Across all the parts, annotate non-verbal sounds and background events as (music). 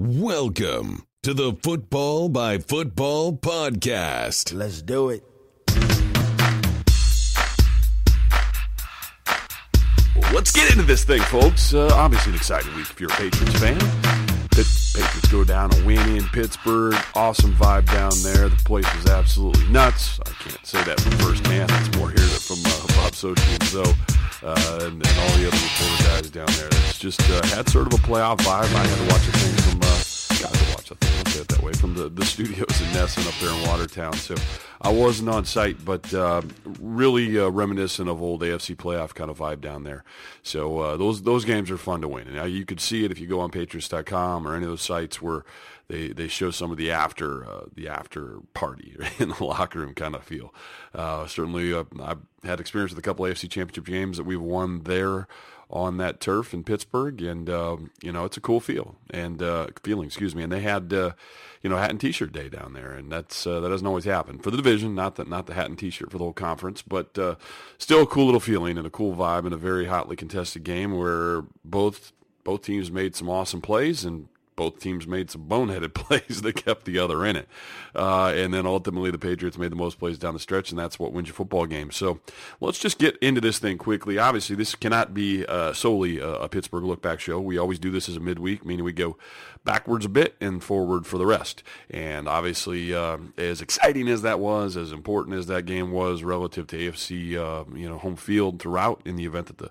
Welcome to the Football by Football podcast. Let's do it. Let's get into this thing, folks. Uh, obviously, an exciting week if you're a Patriots fan. The Patriots go down a win in Pittsburgh. Awesome vibe down there. The place was absolutely nuts. I can't say that from firsthand. It's more here from uh, Bob Socci and Zoe uh, and, and, all the other reporter guys down there. It's just uh, had sort of a playoff vibe. I had to watch the thing from uh, got to watch the thing. I'll say it that way from the, the (laughs) studios in NESN up there in Watertown. So I wasn't on site, but uh, really uh, reminiscent of old AFC playoff kind of vibe down there. So uh, those those games are fun to win. Now you could see it if you go on Patriots.com or any of those sites where they they show some of the after uh, the after party (laughs) in the locker room kind of feel. Uh, certainly, uh, I've had experience with a couple AFC Championship games that we've won there on that turf in Pittsburgh, and um, you know it's a cool feel and uh, feeling. Excuse me. And they had uh, you know hat and T-shirt day down there, and that's uh, that doesn't always happen for the division. Not that not the hat and T-shirt for the whole conference, but uh, still a cool little feeling and a cool vibe in a very hotly contested game where both both teams made some awesome plays and both teams made some boneheaded (laughs) plays that kept the other in it. Uh, and then ultimately the Patriots made the most plays down the stretch, and that's what wins your football game. So let's just get into this thing quickly. Obviously, this cannot be uh, solely a, a, Pittsburgh look back show. We always do this as a midweek, meaning we go backwards a bit and forward for the rest. And obviously, uh, as exciting as that was, as important as that game was relative to AFC, uh, you know, home field throughout in the event that the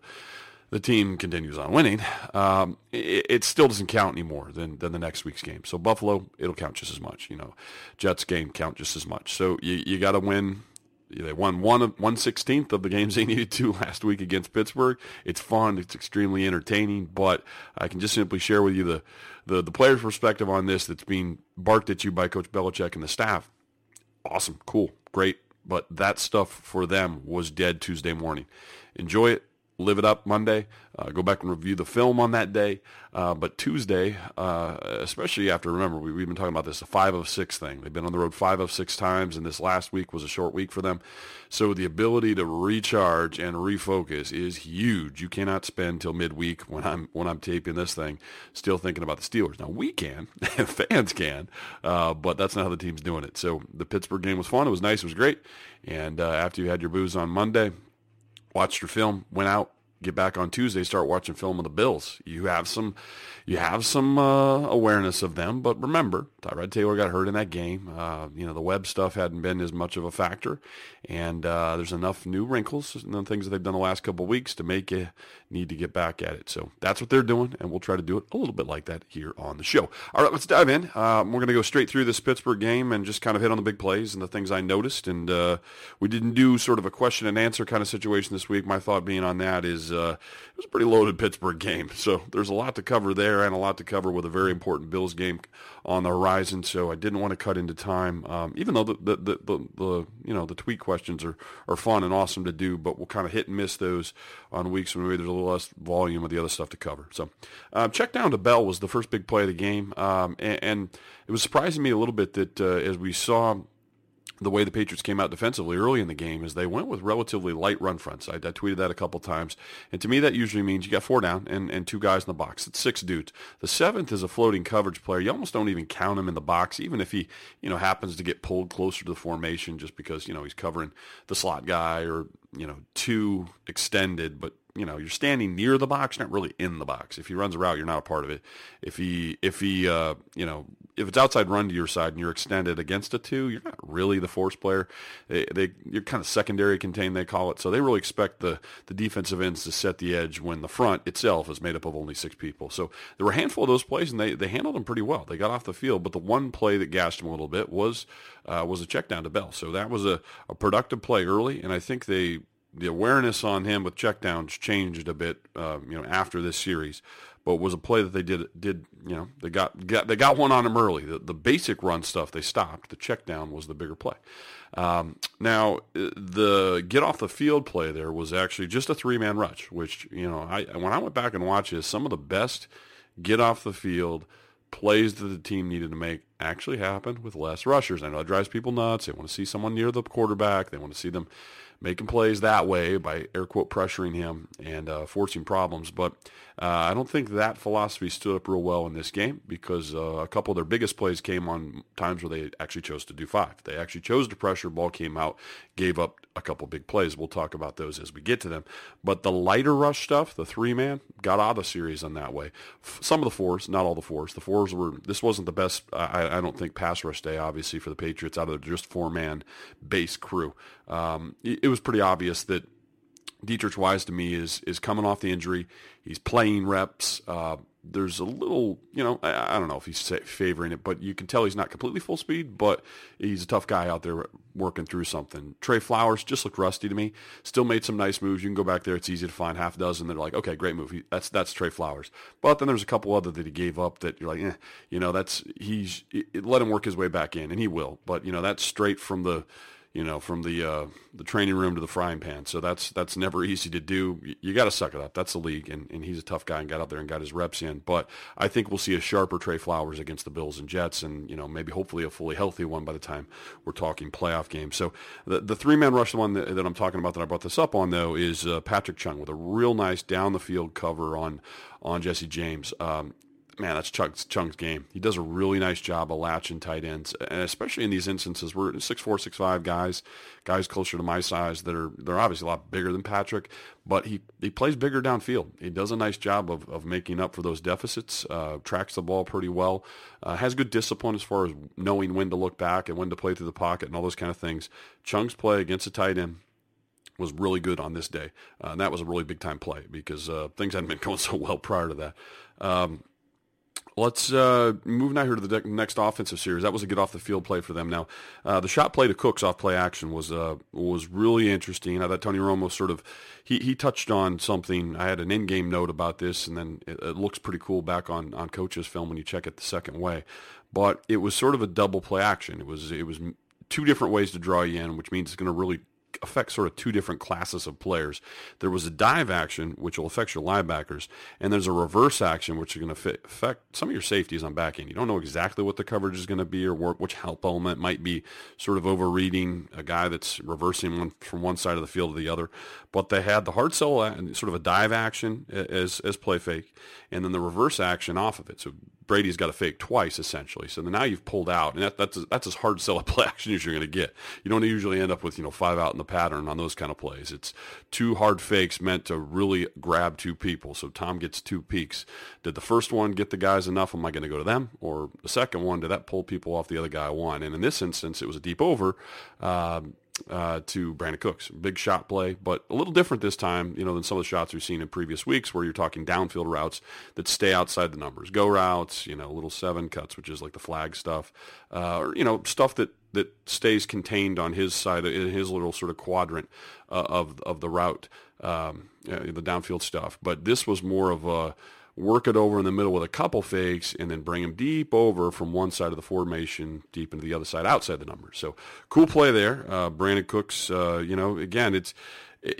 the team continues on winning, um, it, it, still doesn't count anymore than, than the next week's game. So Buffalo, it'll count just as much. You know, Jets game count just as much. So you, you got to win. They won one one sixteenth of the games they (laughs) needed to last week against Pittsburgh. It's fun. It's extremely entertaining. But I can just simply share with you the the, the player's perspective on this that's being barked at you by Coach Belichick and the staff. Awesome, cool, great. But that stuff for them was dead Tuesday morning. Enjoy it live it up Monday. Uh, go back and review the film on that day. Uh, but Tuesday, uh, especially after, remember, we, have been talking about this, a five of six thing. They've been on the road five of six times, and this last week was a short week for them. So the ability to recharge and refocus is huge. You cannot spend till midweek when I'm when I'm taping this thing still thinking about the Steelers. Now we can, (laughs) fans can, uh, but that's not how the team's doing it. So the Pittsburgh game was fun. It was nice. It was great. And uh, after you had your booze on Monday, watched your film, went out, get back on Tuesday, start watching film of the Bills. You have some, you have some uh, awareness of them, but remember, Tyrod Taylor got hurt in that game. Uh, you know, the web stuff hadn't been as much of a factor, and uh, there's enough new wrinkles and things that they've done the last couple weeks to make you need to get back at it. So that's what they're doing, and we'll try to do it a little bit like that here on the show. All right, let's dive in. Um, we're going to go straight through this Pittsburgh game and just kind of hit on the big plays and the things I noticed. And uh, we didn't do sort of a question and answer kind of situation this week. My thought being on that is uh, it was a pretty loaded Pittsburgh game, (laughs) so there's a lot to cover there and a lot to cover with a very important Bills game on the horizon. So I didn't want to cut into time, um, even though the the, the the, the you know the tweet questions are are fun and awesome to do, but we'll kind of hit and miss those on weeks when maybe there's a little less volume of the other stuff to cover. So uh, check down to Bell was the first big play of the game, um, and, and, it was surprising me a little bit that uh, as we saw the way the Patriots came out defensively early in the game is they went with relatively light run fronts. I, I, tweeted that a couple times, and to me that usually means you got four down and, and two guys in the box. It's six dudes. The seventh is a floating coverage player. You almost don't even count him in the box, even if he you know happens to get pulled closer to the formation just because you know he's covering the slot guy or you know too extended, but you know you're standing near the box, not really in the box. If he runs a route, you're not a part of it. If he if he uh, you know if it's outside run to your side and you're extended against a two, you're not really the force player. They, they you're kind of secondary contained, they call it. So they really expect the the defensive ends to set the edge when the front itself is made up of only six people. So there were a handful of those plays, and they they handled them pretty well. They got off the field, but the one play that gassed them a little bit was uh, was a check down to Bell. So that was a, a productive play early, and I think they the awareness on him with checkdowns changed a bit, uh, you know, after this series. But was a play that they did did you know they got, got they got one on him early. The, the basic run stuff they stopped. The check down was the bigger play. Um, now the get off the field play there was actually just a three man rush, which you know I when I went back and watched this, some of the best get off the field plays that the team needed to make actually happened with less rushers. I know it drives people nuts. They want to see someone near the quarterback. They want to see them making plays that way by air quote pressuring him and uh, forcing problems. But uh, I don't think that philosophy stood up real well in this game because uh, a couple of their biggest plays came on times where they actually chose to do five. They actually chose to pressure. Ball came out, gave up a couple big plays. We'll talk about those as we get to them. But the lighter rush stuff, the three man, got out of the series on that way. Some of the fours, not all the fours. The fours were. This wasn't the best. I, I don't think pass rush day, obviously for the Patriots out of just four man base crew. Um, it, it was pretty obvious that Deatrich Wise to me is is coming off the injury. He's playing reps. Uh, there's a little, you know, I, I, don't know if he's favoring it, but you can tell he's not completely full speed, but he's a tough guy out there working through something. Trey Flowers just looked rusty to me. Still made some nice moves. You can go back there. It's easy to find half a dozen. They're like, okay, great move. He, that's that's Trey Flowers. But then there's a couple other that he gave up that you're like, eh, you know, that's he's it, let him work his way back in, and he will. But you know, that's straight from the you know, from the uh, the training room to the frying pan. So that's that's never easy to do. You, you got to suck it up. That's the league, and, and he's a tough guy and got out there and got his reps in. But I think we'll see a sharper Trey Flowers against the Bills and Jets, and you know maybe hopefully a fully healthy one by the time we're talking playoff games. So the the three man rush, the one that, that, I'm talking about that I brought this up on though, is uh, Patrick Chung with a real nice down the field cover on on Jesse James. Um, man, that's Chung's game. He does a really nice job of latching tight ends, and especially in these instances where six four, six five guys, guys closer to my size that are they're obviously a lot bigger than Patrick, but he, he plays bigger downfield. He does a nice job of, of making up for those deficits. Uh, tracks the ball pretty well. Uh, has good discipline as far as knowing when to look back and when to play through the pocket and all those kind of things. Chung's play against a tight end was really good on this day. Uh, and that was a really big time play because uh, things hadn't been (laughs) going so well prior to that. Um, Let's uh, move now here to the next offensive series. That was a good off the field play for them. Now, uh, the shot play to Cooks off play action was uh, was really interesting. I thought Tony Romo sort of he, he touched on something. I had an in game note about this, and then it, it, looks pretty cool back on on coach's film when you check it the second way. But it was sort of a double play action. It was it was two different ways to draw you in, which means it's going to really affect sort of two different classes of players. There was a dive action, which will affect your linebackers, and there's a reverse action, which is going to affect some of your safeties on back end. You don't know exactly what the coverage is going to be or which help element might be sort of overreading a guy that's reversing one from one side of the field to the other. But they had the hard sell and sort of a dive action uh, as as play fake, and then the reverse action off of it. So Brady's got to fake twice essentially. So now you've pulled out, and that, that's that's as hard sell a play (laughs) action as you're going to get. You don't usually end up with you know five out in the pattern on those kind of plays. It's two hard fakes meant to really grab two people. So Tom gets two peaks. Did the first one get the guys enough? Am I going to go to them, or the second one did that pull people off the other guy one? And in this instance, it was a deep over. Um, uh, to Brandin Cooks. Big shot play, but a little different this time, you know, than some of the shots we've seen in previous weeks where you're talking downfield routes that stay outside the numbers. Go routes, you know, little seven cuts, which is like the flag stuff, uh, or, you know, stuff that, that stays contained on his side, in his little sort of quadrant uh, of, of the route, um, the downfield stuff. But this was more of a, work it over in the middle with a couple fakes, and then bring them deep over from one side of the formation deep into the other side outside the numbers. So cool play there. Uh, Brandin Cooks, uh, you know, again, it's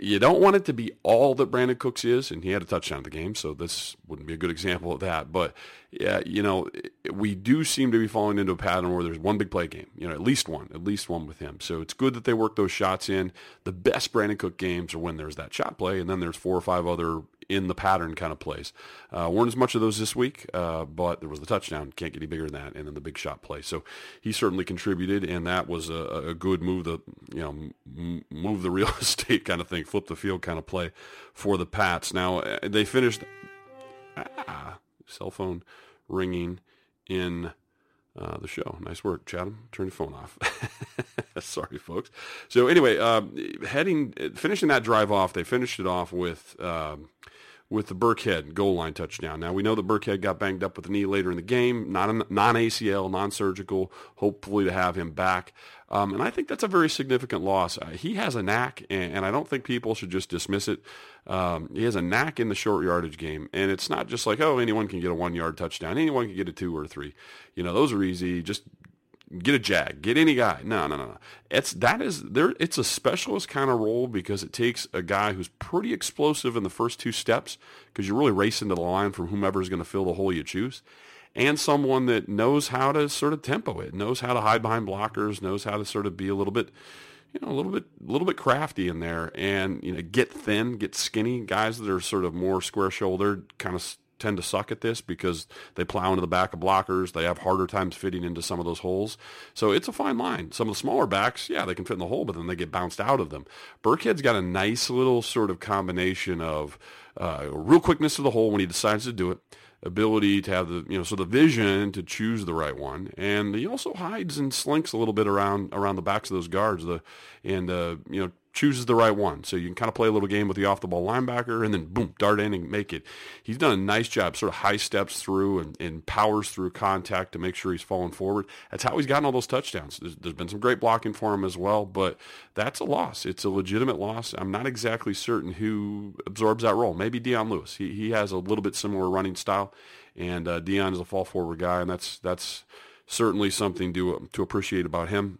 you don't want it to be all that Brandin Cooks is, and he had a touchdown in the game, so this wouldn't be a good example of that. But yeah, you know, we do seem to be falling into a pattern where there's one big play game, you know, at least one, at least one with him. So it's good that they work those shots in. The best Brandin Cook games are when there's that shot play, and then there's four or five other in the pattern kind of plays. Uh, weren't as much of those this week, uh, but there was the touchdown. Can't get any bigger than that, and then the big shot play. So he certainly contributed, and that was a, a good move. The you know move the real (laughs) estate kind of thing, flip the field kind of play for the Pats. Now uh, they finished. Ah, cell phone ringing in. Uh, the show. Nice work, Chatham. Turn your phone off. (laughs) Sorry, folks. So anyway, uh, heading, finishing that drive off, they finished it off with um, with the Burkhead goal line touchdown. Now we know that Burkhead got banged up with the knee later in the game, not a, non-ACL, non-surgical. Hopefully to have him back, um, and I think that's a very significant loss. Uh, he has a knack, and, and, I don't think people should just dismiss it. Um, he has a knack in the short yardage game, and it's not just like oh anyone can get a one-yard touchdown, anyone can get a two or three. You know those are easy. Just get a jag, get any guy. No, no, no, no. It's that is there. It's a specialist kind of role because it takes a guy who's pretty explosive in the first two steps because you're really racing to the line from whomever is going to fill the hole you choose, and someone that knows how to sort of tempo it, knows how to hide behind blockers, knows how to sort of be a little bit you know, a little bit, a little bit crafty in there, and you know, get thin, get skinny. Guys that are sort of more square shouldered, kind of tend to suck at this because they plow into the back of blockers. They have harder times fitting into some of those holes. So it's a fine line. Some of the smaller backs, yeah, they can fit in the hole, but then they get bounced out of them. Burkhead's got a nice little sort of combination of uh, real quickness to the hole when he decides to do it, ability to have the you know so the vision to choose the right one, and he also hides and slinks a little bit around around the backs of those guards. The and uh, you know chooses the right one. So you can kind of play a little game with the off the ball linebacker and then boom, dart in and make it. He's done a nice job, sort of high steps through and, and powers through contact to make sure he's falling forward. That's how he's gotten all those touchdowns. There's, there's been some great blocking for him as well, but that's a loss. It's a legitimate loss. I'm not exactly certain who absorbs that role. Maybe Dion Lewis. He, he has a little bit similar running style, and uh, Dion is a fall forward guy, and that's that's certainly something to to appreciate about him.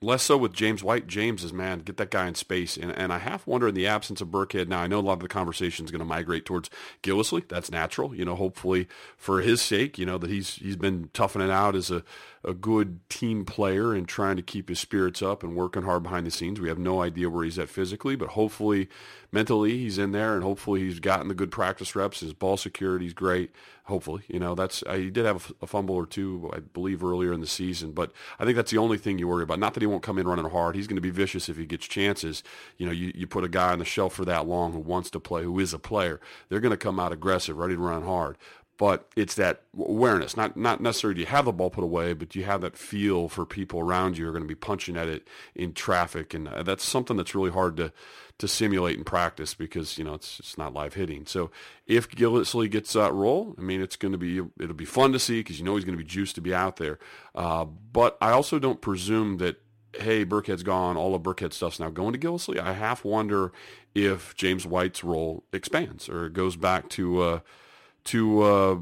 Less so with James White. James is, man, get that guy in space. And, and I half wonder in the absence of Burkhead, now I know a lot of the conversation is going to migrate towards Gillislee. That's natural, you know, hopefully for his sake, you know, that he's he's been toughing it out as a, a good team player and trying to keep his spirits up and working hard behind the scenes. We have no idea where he's at physically, but hopefully mentally he's in there and hopefully he's gotten the good practice reps. His ball security is great. Hopefully, you know, that's, uh, he did have a, a fumble or two, I believe, earlier in the season, but I think that's the only thing you worry about. Not that he won't come in running hard. He's going to be vicious if he gets chances. You know, you, you put a guy on the shelf for that long who wants to play, who is a player. They're going to come out aggressive, ready to run hard but it's that awareness, not not necessarily do you have the ball put away, but you have that feel for people around you are going to be punching at it in traffic, and uh, that's something that's really hard to to simulate in practice because you know it's it's not live hitting. So if Gillislee gets that role, I mean it's going to be it'll be fun to see because you know he's going to be juiced to be out there. Uh, but I also don't presume that hey Burkhead's gone, all of Burkhead stuff's now going to Gillislee. I half wonder if James White's role expands or goes back to. Uh, to uh,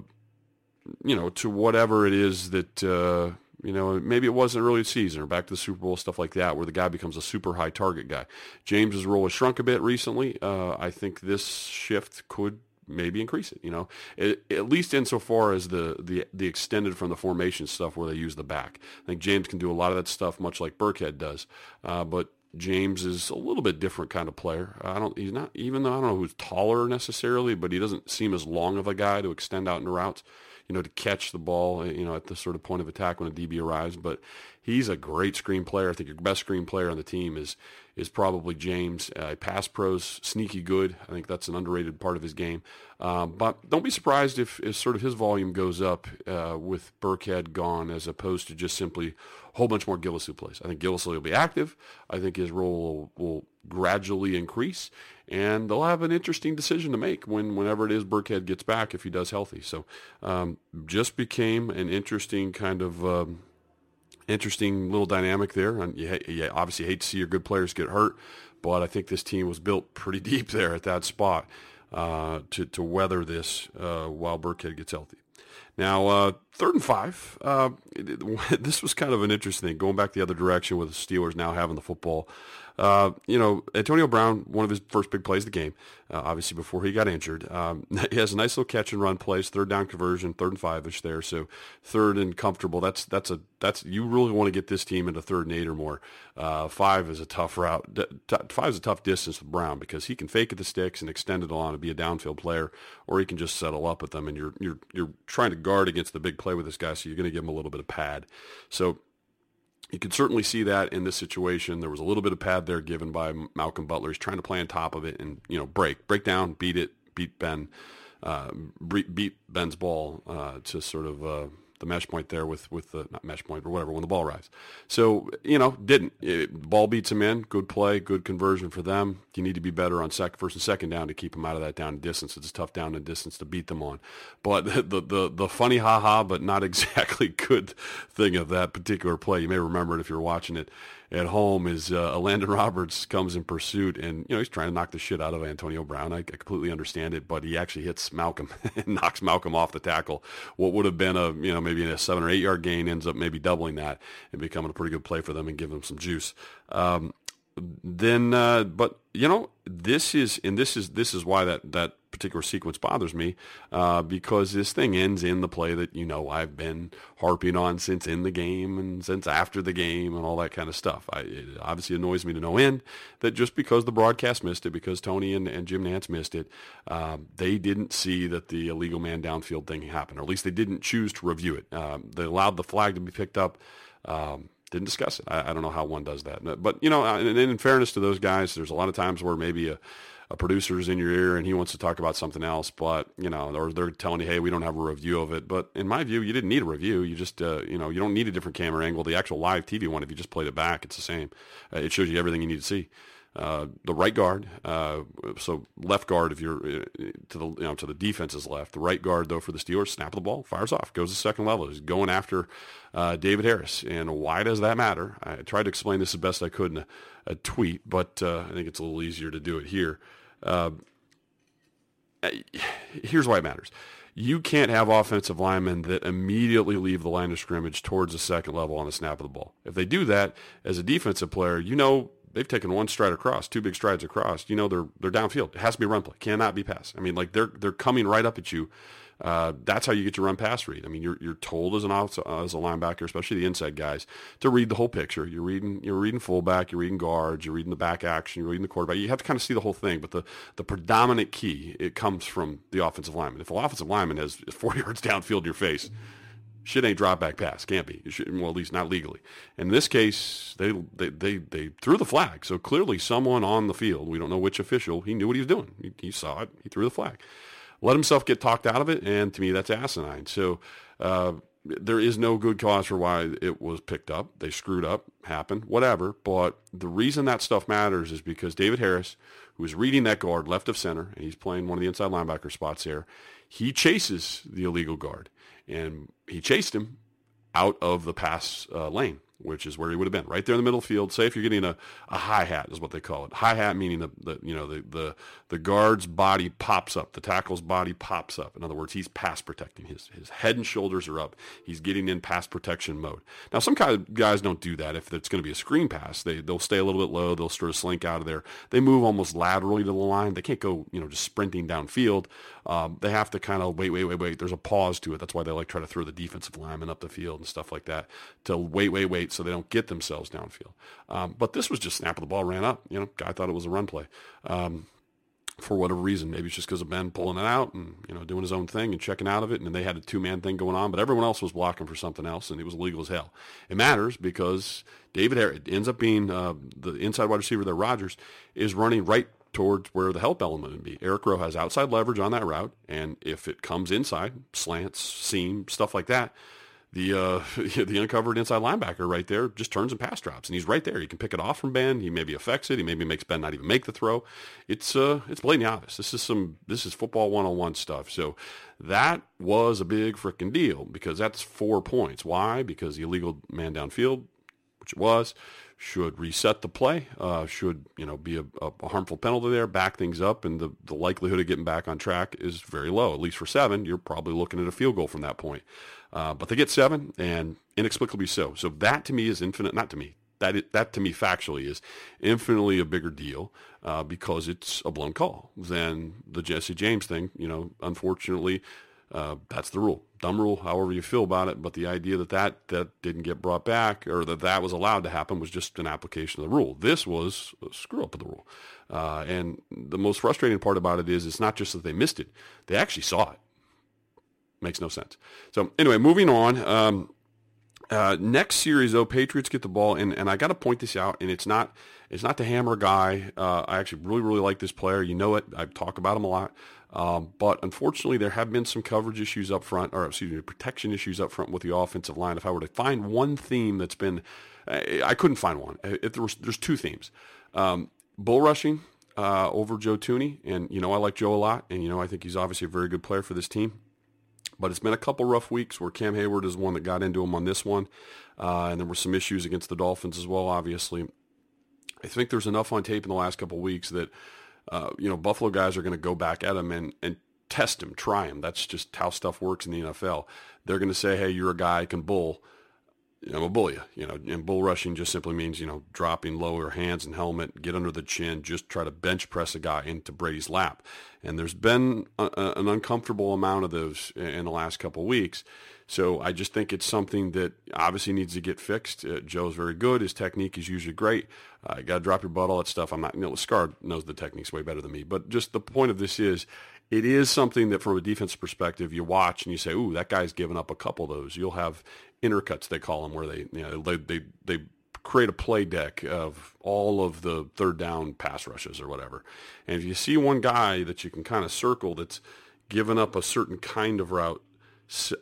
you know to whatever it is that uh, you know maybe it wasn't early season or back to the Super Bowl stuff like that where the guy becomes a super high target guy. James's role has shrunk a bit recently. Uh, I think this shift could maybe increase it. You know, it, at least insofar as the, the the extended from the formation stuff where they use the back. I think James can do a lot of that stuff, much like Burkhead does. Uh, but James is a little bit different kind of player. I don't. He's not even though I don't know who's taller necessarily, but he doesn't seem as long of a guy to extend out into routes. You know, to catch the ball. You know, at the sort of point of attack when a DB arrives. But he's a great screen player. I think your best screen player on the team is is probably James. Uh, pass pros sneaky good. I think that's an underrated part of his game. Um, but don't be surprised if, if sort of his volume goes up uh, with Burkhead gone, as opposed to just simply whole bunch more Gillislee plays. I think Gillislee will be active. I think his role will, will gradually increase, and they'll have an interesting decision to make when whenever it is Burkhead gets back if he does healthy. So um, just became an interesting kind of. Um, interesting little dynamic there. And you, you obviously hate to see your good players get hurt, but I think this team was built pretty (laughs) deep there at that spot uh, to to weather this uh, while Burkhead gets healthy. Now, uh, third and five. Uh, (laughs) this was kind of an interesting thing, going back the other direction with the Steelers now having the football. Uh, you know, Antonio Brown, one of his first big plays of the game, uh, obviously before he got injured. Um, (laughs) he has a nice little catch and run plays, third down conversion, third and five ish there. So third and comfortable. That's that's a that's you really want to get this team into third and eight or more. Uh, five is a tough route. Five is a tough distance with Brown because he can fake at the sticks and extend it on and be a downfield player, or he can just settle up with them. And you're you're you're trying to guard against the big play with this guy, so you're going to give him a little bit of pad. So you can certainly see that in this situation. There was a little bit of pad there given by Malcolm Butler. He's trying to play on top of it and you know break, break down, beat it, beat Ben, uh, beat Ben's ball uh, to sort of uh, the mesh point there with with the not mesh point or whatever when the ball arrives. So you know didn't it, ball beats him in. Good play, good conversion for them. You need to be better on first and second down to keep them out of that down and distance. It's a tough down and distance to beat them on. But (laughs) the the the funny ha ha, but not (laughs) exactly good thing of that particular play. You may remember it if you're watching it at home is uh, Elandon (laughs) Roberts comes in pursuit, and you know he's trying to knock the shit out of Antonio Brown. I, I completely understand it, but he actually hits Malcolm (laughs) and knocks Malcolm off the tackle. What would have been a you know maybe a seven or eight yard gain ends up maybe doubling that and becoming a pretty good play for them and giving them some juice. Um, then, uh, but you know, this is and this is this is why that that particular sequence bothers me uh, because this thing ends in the play that, you know, I've been harping on since in the game and since after the game and all that kind of stuff. I, it obviously annoys me to no end that just because the broadcast missed it, because Tony and, and Jim Nantz missed it, um, they didn't see that the illegal man downfield thing happened, or at least they didn't choose to review it. Um, they allowed the flag to be picked up. Um, didn't discuss it. I, I, don't know how one does that. But, you know, in fairness to those guys, there's a lot of times where maybe a, a producer's in your ear and he wants to talk about something else, but, you know, or they're telling you, hey, we don't have a review of it. But in my view, you didn't need a review. You just, uh, you know, you don't need a different camera angle. The actual live TV one, if you just played it back, it's the same. Uh, it shows you everything you need to see. Uh, the right guard, uh, so left guard if you're uh, to the you know to the defense's left. The right guard though for the Steelers, snap the ball, fires off, goes to second level. He's going after David Harris, and why does that matter? I tried to explain this as best I could in a, a tweet, but I think it's a little easier to do it here. Uh, here's why it matters you can't have offensive linemen that immediately leave the line of scrimmage towards the second level on the snap of the ball. If they do that as a defensive player, you know they've taken one stride across, two big strides across. You know they're they're downfield. It has to be run play. Cannot be pass. I mean, like they're they're coming right up at you. Uh, that's how you get your run pass read. I mean, you're you're told as an uh, as a linebacker, especially the inside guys, to read the whole picture. You're reading you're reading fullback, you're reading guards, you're reading the back action, you're reading the quarterback. You have to kind of see the whole thing. But the the predominant key it comes from the offensive lineman. If an offensive lineman has 40 (laughs) yards downfield in your face. Shit ain't drop back pass. Can't be. Should, well, at least not legally. In this case, they, they they they threw the flag. So clearly, someone on the field, we don't know which official, he knew what he was doing. He, he saw it. He threw the flag. Let himself get talked out of it, and to me, that's asinine. So. Uh, there is no good cause for why it was picked up. They screwed up, happened, whatever. But the reason that stuff matters is because David Harris, who is reading that guard left of center, and he's playing one of the inside linebacker spots there, he chases the illegal guard and he chased him out of the pass uh, lane which is where he would have been, right there in the middle field. Say if you're getting a, a hi hat is what they call it. High hat meaning the, the you know the, the the guard's body pops up, the tackle's body pops up. In other words, he's pass protecting. His his head and shoulders are up. He's getting in pass protection mode. Now some kind of guys don't do that. If it's going to be a screen pass, they they'll stay a little bit low. They'll sort of slink out of there. They move almost laterally to the line. They can't go you know just sprinting downfield. Um, they have to kind of wait, wait, wait, wait. There's a pause to it. That's why they like try to throw the defensive lineman up the field and stuff like that to wait, wait, wait, so they don't get themselves downfield. Um, but this was just snap of the ball, ran up. You know, guy thought it was a run play. Um, for whatever reason, maybe it's just because of Ben pulling it out and you know doing his own thing and checking out of it, and they had a two man thing going on, but everyone else was blocking for something else, and it was legal as hell. It matters because David Harris ends up being uh, the inside wide receiver there. Rogers is running right towards where the help element would be. Eric Rowe has outside leverage on that route, and if it comes inside, slants, seam, stuff like that, the uh, (laughs) the uncovered inside linebacker right there just turns and pass drops, and he's right there. He can pick it off from Ben. He maybe affects it. He maybe makes Ben not even make the throw. It's uh, it's blatantly obvious. This is some this is football one on one stuff. So that was a big freaking deal because that's four points. Why? Because the illegal man downfield, which it was should reset the play, uh, should you know be a, a, harmful penalty there, back things up, and the, the likelihood of getting back on track is very low. At least for seven, you're probably looking at a field goal from that point. Uh, but they get seven, and inexplicably so. So that to me is infinite. Not to me. That is, that to me factually is infinitely a bigger deal uh, because it's a blown call than the Jesse James thing. You know, unfortunately, uh, that's the rule. Dumb rule, however you feel about it. But the idea that, that that didn't get brought back or that that was allowed to happen was just an application of the rule. This was a screw up of the rule. Uh, and the most frustrating part about it is it's not just that they missed it; they actually saw it. Makes no sense. So anyway, moving on. Um, uh, next series though, Patriots get the ball, and, and I got to point this out, and it's not it's not the hammer guy. Uh, I actually really really like this player. You know it. I talk about him a lot. Um, but unfortunately, there have been some coverage issues up front, or excuse me, protection issues up front with the offensive line. If I were to find one theme that's been, I couldn't find one. If there was, there's two themes. Um, bull rushing uh, over Joe Thuney, and you know I like Joe a lot, and you know I think he's obviously a very good player for this team. But it's been a couple rough weeks where Cam Heyward is one that got into him on this one, uh, and there were some issues against the Dolphins as well. Obviously, I think there's enough on tape in the last couple weeks that uh, you know Buffalo guys are going to go back at him and and test him, try him. That's just how stuff works in the NFL. They're going to say, "Hey, you're a guy who can bull." I'm gonna bull you, you know, and bull rushing just simply means, you know, dropping lower hands and helmet, get under the chin, just try to bench press a guy into Brady's lap. And there's been a, an uncomfortable amount of those in the last couple of weeks. So I just think it's something that obviously needs to get fixed. Uh, Joe's very good. His technique is usually great. Uh, got to drop your butt, all that stuff. I'm not, you know, Scar knows the techniques way better than me. But just the point of this is it is something that from a defense perspective, you watch and you say, ooh, that guy's given up a couple of those. You'll have intercuts, they call them, where they, you know, they, they, they create a play deck of all of the third down pass rushes or whatever. And if you see one guy that you can kind of circle that's given up a certain kind of route,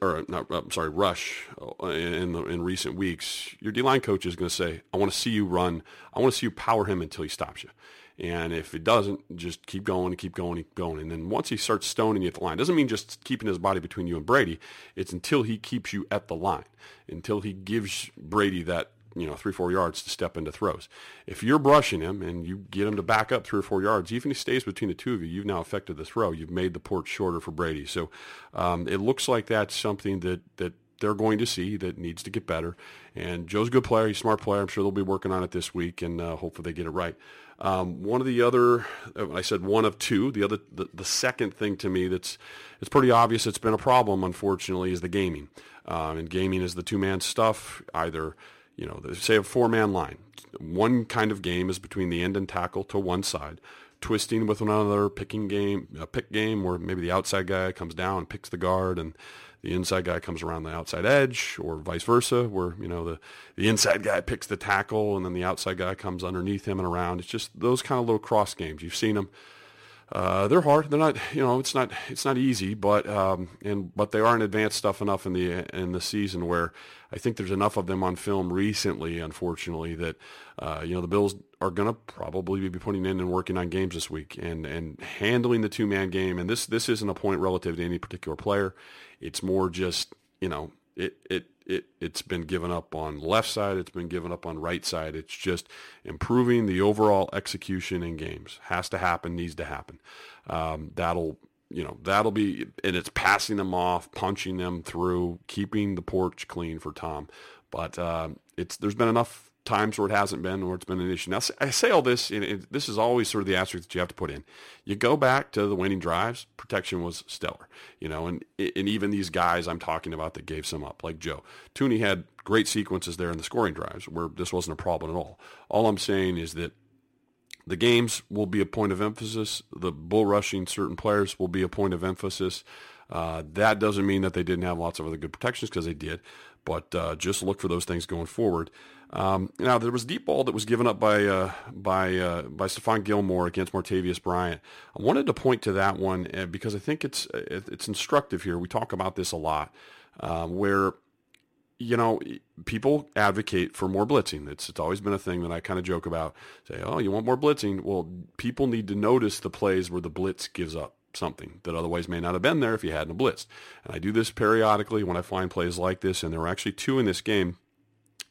or not, I'm sorry, rush uh, in the, in recent weeks, your D line coach is going to say, "I want to see you run. I want to see you power him until he stops you." And if it doesn't, just keep going keep going and keep going. And then once he starts stoning you at the line, doesn't mean just keeping his body between you and Brady. It's until he keeps you at the line, until he gives Brady that you know three four yards to step into throws. If you're brushing him and you get him to back up three or four yards, even if he stays between the two of you, you've now affected the throw. You've made the port shorter for Brady. So um, it looks like that's something that that they're going to see that needs to get better. And Joe's a good player. He's a smart player. I'm sure they'll be working on it this week, and uh, hopefully they get it right. Um, one of the other, I said one of two. The other, the, the, second thing to me that's it's pretty obvious it's been a problem. Unfortunately, is the gaming. Um, and gaming is the two man stuff. Either you know, say a four man line. One kind of game is between the end and tackle to one side twisting with another picking game, a pick game where maybe the outside guy comes down and picks the guard and the inside guy comes around the outside edge or vice versa where, you know, the, the inside guy picks the tackle and then the outside guy comes underneath him and around. It's just those kind of little cross games. You've seen them. Uh, they're hard. They're not, you know, it's not, it's not easy, but, um, and, but they are an advanced stuff enough in the, in the season where I think there's enough of them on film recently, unfortunately, that, uh, you know, the Bills are going to probably be putting in and working on games this week and, and handling the two man game. And this, this isn't a point relative to any particular player. It's more just, you know, it, it, it, it's been given up on left side. It's been given up on right side. It's just improving the overall execution in games. Has to happen, needs to happen. Um, that'll, you know, that'll be, and it's passing them off, punching them through, keeping the porch clean for Tom. But um, it's there's been enough times where it hasn't been, where it's been an issue. Now, I say all this, and it, this is always sort of the asterisk that you have to put in. You go back to the winning drives, protection was stellar, you know, and and even these guys I'm talking about that gave some up, like Joe. Thuney had great sequences there in the scoring drives where this wasn't a problem at all. All I'm saying is that the games will be a point of emphasis. The bull rushing certain players will be a point of emphasis. Uh, that doesn't mean that they didn't have lots of other good protections because they did, but uh, just look for those things going forward. Um, now there was a deep ball that was given up by uh, by uh, by Stephon Gilmore against Martavis Bryant. I wanted to point to that one uh, because I think it's it's instructive here. We talk about this a lot, uh, where you know people advocate for more blitzing. It's it's always been a thing that I kind of joke about. Say, oh, you want more blitzing? Well, people need to notice the plays where the blitz gives up something that otherwise may not have been there if you hadn't blitzed. And I do this periodically when I find plays like this, and there were actually two in this game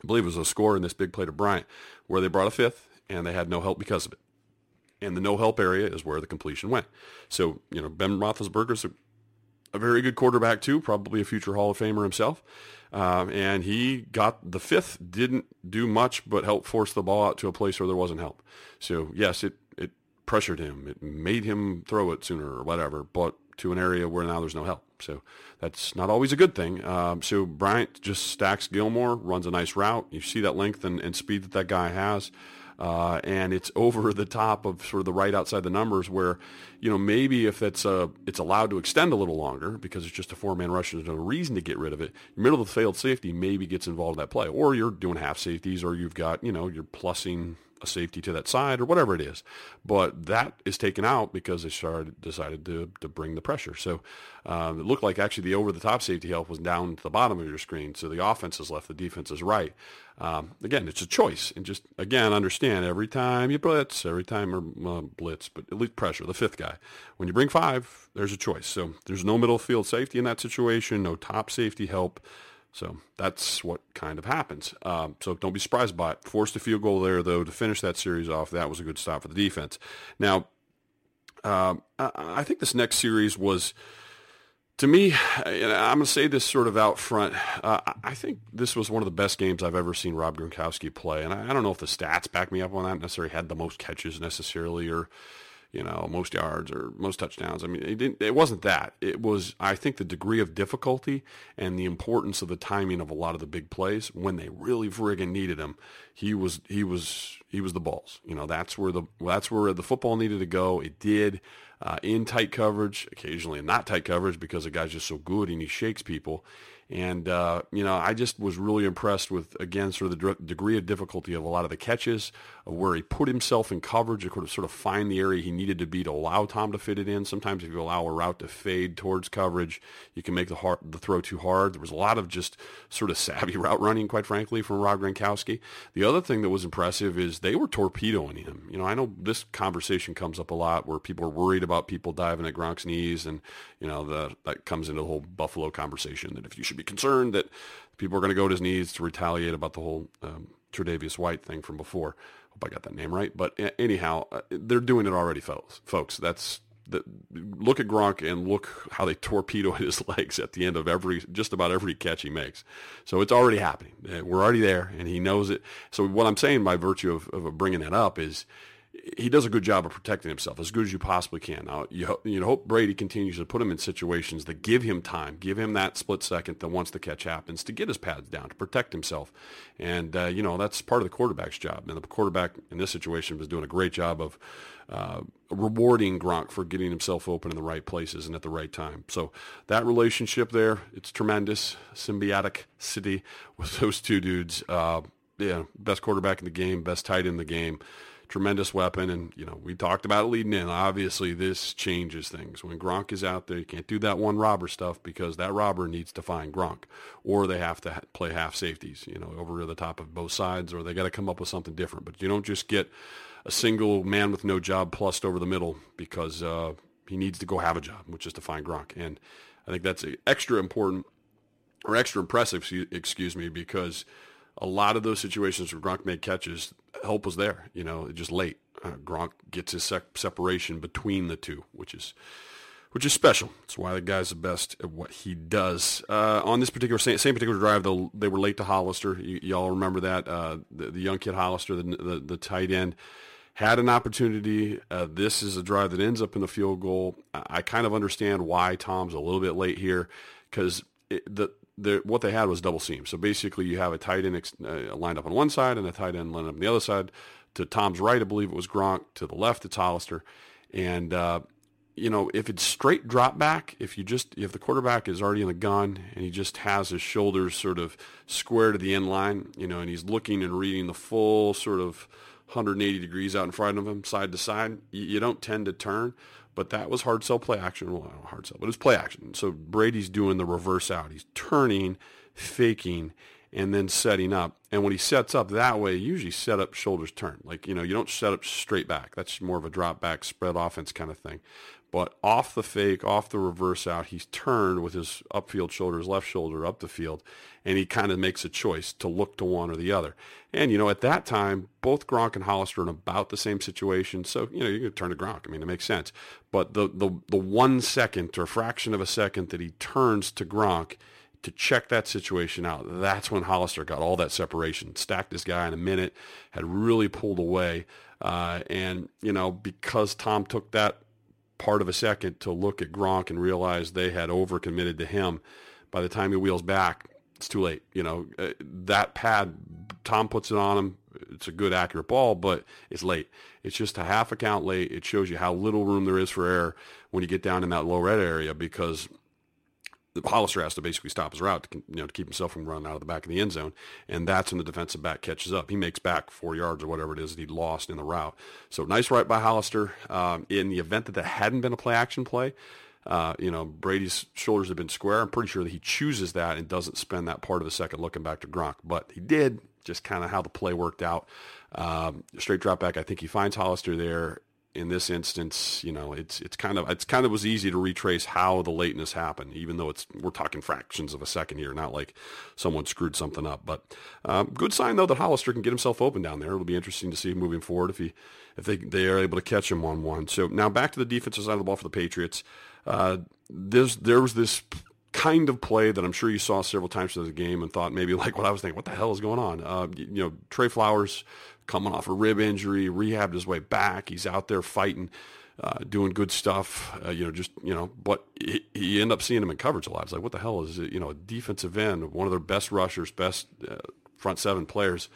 I believe it was a score in this big play to Bryant, where they brought a fifth and they had no help because of it. And the no help area is where the completion went. So, you know, Ben Roethlisberger's a, a very good quarterback too, probably a future Hall of Famer himself. Um, and he got the fifth, didn't do much but help force the ball out to a place where there wasn't help. So, yes, it, it pressured him. It made him throw it sooner or whatever, but to an area where now there's no help. So that's not always a good thing. Um, so Bryant just stacks Gilmore, runs a nice route. You see that length and, and speed that that guy has. Uh, and it's (laughs) over the top of sort of the right outside the numbers where, you know, maybe if it's a, it's allowed to extend a little longer because it's just a four-man rush, there's no reason to get rid of it. Middle of the field safety maybe gets involved in that play. Or you're doing half safeties or you've got, you know, you're plussing a safety to that side or whatever it is. But that is taken out because they started decided to to bring the pressure. So um, it looked like actually the over the top safety help was down to the bottom of your screen. So the offense is left, the defense is right. Um, again, it's a choice, and just again understand every time you blitz, every time or uh, blitz, but at least pressure the fifth guy. When you bring five, there's a choice. So there's no middle field safety in that situation, no top safety help. So that's what kind of happens. Um, so don't be surprised by it. Forced a field goal there, though, to finish that series off. That was a good stop for the defense. Now, um, I think this next series was to me, I'm going to say this sort of out front, uh, I think this was one of the best games I've ever seen Rob Gronkowski play. And I, I don't know if the stats back me up on that necessarily had the most catches necessarily or, you know, most yards or most touchdowns. I mean, it, didn't, it wasn't that. It was, I think, the degree of difficulty and the importance of the timing of a lot of the big plays when they really friggin' needed him. He was, he was, he was the balls. You know, that's where the, that's where the football needed to go. It did uh, in tight coverage, occasionally in not tight coverage because the guy's just so good and he shakes people. And, uh, you know, I just was really impressed with, again, sort of the degree of difficulty of a lot of the catches, where he put himself in coverage, to could sort of find the area he needed to be to allow Tom to fit it in. Sometimes if you allow a route to fade towards coverage, you can make the, hard, the throw too hard. There was a lot of just sort of (laughs) savvy route running, quite frankly, from Rob Gronkowski. The other thing that was impressive is they were torpedoing him. You know, I know this conversation comes up a lot where people are worried about people diving at Gronk's knees, and, you know, the, that comes into the whole Buffalo conversation that if you should be concerned that people are going to go to his knees to retaliate about the whole um, Tre'Davious White thing from before. Hope I got that name right. But anyhow, uh, they're doing it already, folks. Folks, that's the, look at Gronk and look how they torpedo (laughs) his legs at the end of every just about every catch he makes. So it's already happening. Uh, we're already there, and he knows it. So what I'm saying by virtue of, of bringing that up is he does a good job of protecting himself as good as you possibly can. Now, you, you hope Brady continues to put him in situations that give him time, give him that split second that once the catch happens to get his pads down, to protect himself. And, uh, you know, that's part of the quarterback's job. And the quarterback in this situation was doing a great job of uh, rewarding Gronk for getting himself open in the right places and at the right time. So that relationship there, it's tremendous, symbiotic city with those two dudes. Uh, yeah, best quarterback in the game, best tight in the game tremendous weapon. And, you know, we talked about leading in. Obviously, this changes things. When Gronk is out there, you can't do that one robber stuff because that robber needs to find Gronk. Or they have to play half safeties, you know, over the top of both sides, or they got to come up with something different. But you don't just get a single man with no job plussed over the middle because uh, he needs to go have a job, which is to find Gronk. And I think that's extra important or extra impressive, excuse me, because a lot of those situations where Gronk made catches, help was there. You know, just late. Uh, Gronk gets his separation between the two, which is which is special. That's why the guy's the best at what he does. Uh, on this particular same, same particular drive, though, they were late to Hollister. Y- y'all remember that uh, the, the, young kid Hollister, the, the, the tight end, had an opportunity. Uh, this is a drive that ends up in the field goal. I, I kind of understand why Tom's a little bit late here because the what they had was double seam. So basically, you have a tight end ex, uh, lined up on one side and a tight end lined up on the other side. To Tom's right, I believe it was Gronk. To the left, it's Hollister. And uh, you know, if it's straight drop back, if you just if the quarterback is already in the gun and he just has his shoulders sort of square to the end line, you know, and he's looking and reading the full sort of 180 degrees out in front of him, side to side, you, you don't tend to turn. But that was hard sell play action. Well, not hard sell, but it was play action. So Brady's doing the reverse out. He's turning, faking, and then setting up. And when he sets up that way, usually set up shoulders turn. Like, you know, you don't set up straight back. That's more of a drop back spread offense kind of thing. But off the fake, off the reverse out, he's turned with his upfield shoulder, his left shoulder up the field, and he kind of makes a choice to look to one or the other. And, you know, at that time, both Gronk and Hollister are in about the same situation. So, you know, you can turn to Gronk. I mean, it makes sense. But the, the, the one second or fraction of a second that he turns to Gronk to check that situation out, that's when Hollister got all that separation, stacked this guy in a minute, had really pulled away. Uh, and, you know, because Tom took that part of a second to look at Gronk and realize they had overcommitted to him. By the time he wheels back, it's too late. You know, uh, that pad, Tom puts it on him. It's a good, accurate ball, but it's late. It's just a half a count late. It shows you how little room there is for error when you get down in that low red area because Hollister has to basically stop his route to, you know, to keep himself from running out of the back of the end zone. And that's when the defensive back catches up. He makes back four yards or whatever it is that he lost in the route. So nice right by Hollister. Um, in the event that that hadn't been a play action play, uh, you know, Brady's shoulders have been square. I'm pretty sure that he chooses that and doesn't spend that part of the second looking back to Gronk. But he did, just kind of how the play worked out. Um, straight drop back. I think he finds Hollister there in this instance, you know, it's it's kind of it's kind of was easy to retrace how the lateness happened, even though it's we're talking fractions of a second here, not like someone screwed something up. But um, good sign though that Hollister can get himself open down there. It'll be interesting to see moving forward if he if they they are able to catch him on one. So now back to the defensive side of the ball for the Patriots. uh, there's, there was this kind of play that I'm sure you saw several times through the game and thought maybe (laughs) like what I was thinking, what the hell is going on? Uh, you, you know, Trey Flowers coming off a rib injury, rehabbed his way back. He's out there fighting, uh, doing good stuff. Uh, you know, just you know, but he, he up seeing him in coverage a lot. It's like, what the hell is it? You know, a defensive end, one of their best rushers, best uh, front seven players.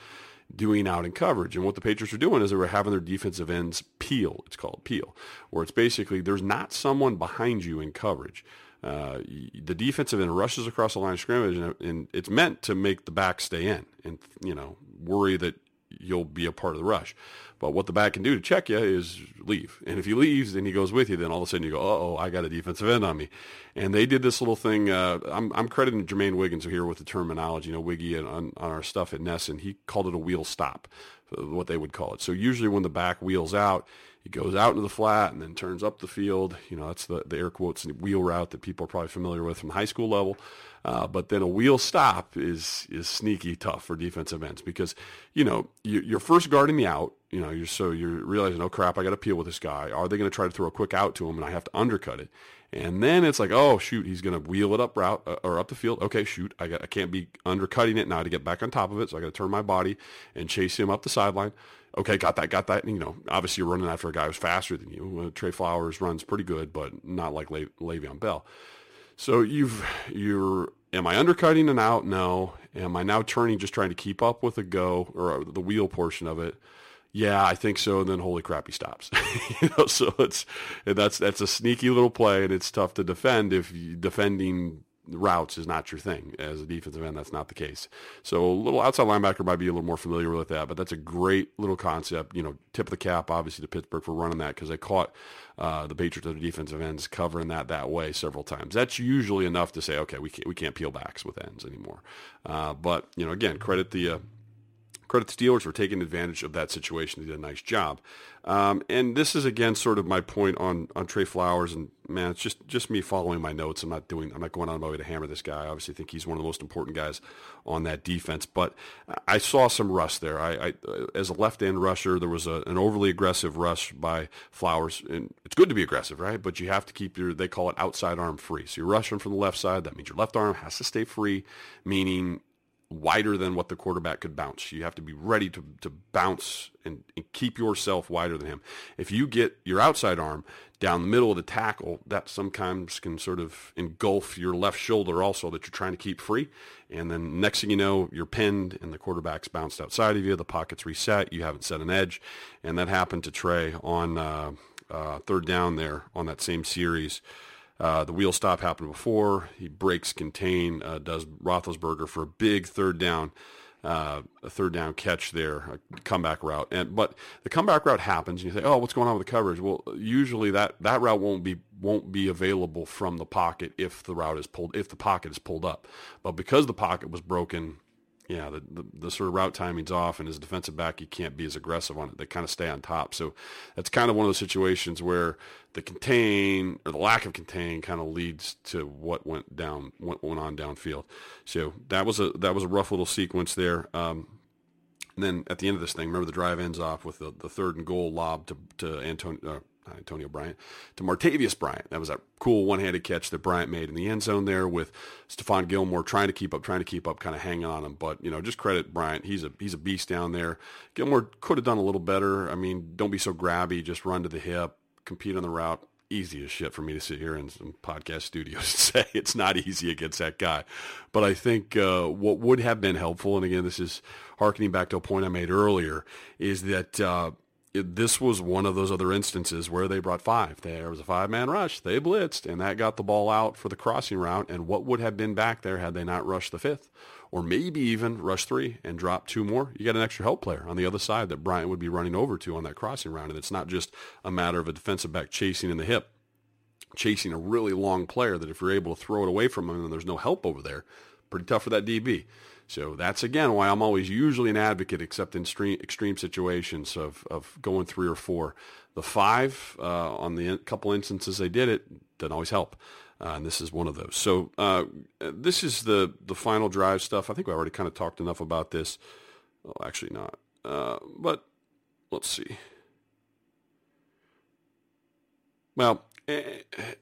Doing out in coverage. And what the Patriots are doing is they were having their defensive ends peel. It's called peel, where it's basically there's not someone behind you in coverage. Uh, the defensive end rushes across the line of scrimmage, and, and, it's meant to make the back stay in and you know worry that you'll be a part of the rush. But what the back can do to check you is leave. And if he leaves and he goes with you, then all of a sudden you go, oh, I got a defensive end on me. And they did this little thing. Uh, I'm, I'm crediting Jermaine Wiggins here with the terminology, you know, Wiggy on, on our stuff at NESN, and he called it a wheel stop, what they would call it. So usually when the back wheels out, he goes out into the flat and then turns up the field. You know, that's the, the air quotes wheel route that people are probably familiar with from high school level. Uh, but then a wheel stop is is sneaky tough for defensive ends because you know you, are first guarding the out. You know, you're so you're realizing, oh crap, I got to peel with this guy. Are they going to try to throw a quick out to him, and I have to undercut it? And then it's like, oh shoot, he's going to wheel it up route uh, or up the field. Okay, shoot, I, got, I can't be undercutting it now to get back on top of it, so I got to turn my body and chase him up the sideline. Okay, got that, got that. And, you know, obviously you're running after a guy who's faster than you. Trey Flowers runs pretty good, but not like Le- Le'Veon Bell. So you've you're am I undercutting an out? No. Am I now turning just trying to keep up with the go or the wheel portion of it? Yeah, I think so. And then holy crap, he stops. (laughs) you know, so it's that's that's a sneaky little play, and it's tough to defend if defending routes is not your thing. As a defensive end, that's not the case. So a little outside linebacker might be a little more familiar with that, but that's a great little concept. You know, tip of the cap, obviously, to Pittsburgh for running that because they caught uh, the Patriots of the defensive ends covering that that way several times. That's usually enough to say, okay, we can't, we can't peel backs with ends anymore. Uh, but, you know, again, credit the uh, credit the Steelers for taking advantage of that situation. They did a nice job. Um, and this is again sort of my point on on Trey Flowers. And man, it's just just me following my notes. I'm not doing. I'm not going on my way to hammer this guy. I obviously think he's one of the most important guys on that defense. But I saw some rust there. I, I as a left end rusher, there was a, an overly aggressive rush by Flowers, and it's good to be aggressive, right? But you have to keep your. They call it outside arm free. So you're rushing from the left side. That means your left arm has to stay free, meaning wider than what the quarterback could bounce. You have to be ready to, to bounce and, and, keep yourself wider than him. If you get your outside arm down the middle of the tackle, that sometimes can sort of engulf your left shoulder also that you're trying to keep free. And then next thing you know, you're pinned and the quarterback's bounced outside of you. The pocket's reset. You haven't set an edge. And that happened to Trey on uh, uh, third down there on that same series. Uh, the wheel stop happened before. He breaks contain, uh, does Roethlisberger for a big third down, uh, a third down catch there, a comeback route. And but the comeback route happens, and you say, "Oh, what's going on with the coverage?" Well, usually that that route won't be won't be available from the pocket if the route is pulled if the pocket is pulled up. But because the pocket was broken yeah, the, the, the, sort of route timing's off, and as defensive back, you can't be as aggressive on it. They kind of stay on top. So that's kind of one of those situations where the contain or the lack of contain kind of leads to what went down, what went on downfield. So that was a that was a rough little sequence there. Um, and then at the end of this thing, remember the drive ends off with the, the third and goal lob to to Antonio. Uh, Antonio Bryant, to Martavis Bryant. That was that cool one-handed catch that Bryant made in the end zone there with Stephon Gilmore trying to keep up, trying to keep up, kind of hanging on him. But you know, just credit Bryant. He's a he's a beast down there. Gilmore could have done a little better. I mean, don't be so grabby. Just run to the hip, compete on the route. Easy as shit for me to sit here in some podcast studios (laughs) and say it's not easy against that guy. But I think uh, what would have been helpful, and again, this is harkening back to a point I made earlier, is that. It, this was one of those other instances where they brought five. There was a five-man rush. They blitzed, and that got the ball out for the crossing route. And what would have been back there had they not rushed the fifth, or maybe even rush three and dropped two more? You got an extra help player on the other side that Bryant would be running over to on that crossing route. And it's not just a matter of a defensive back chasing in the hip, chasing a really long player that if you're able to throw it away from him and there's no help over there, pretty tough for that DB. So that's again why I'm always usually an advocate, except in extreme, extreme situations of, of going three or four. The five uh, on the couple instances they did it doesn't always help, uh, and this is one of those. So uh, this is the the final drive stuff. I think we already kind of talked enough about this. Oh, actually not. Uh, but let's see. Well,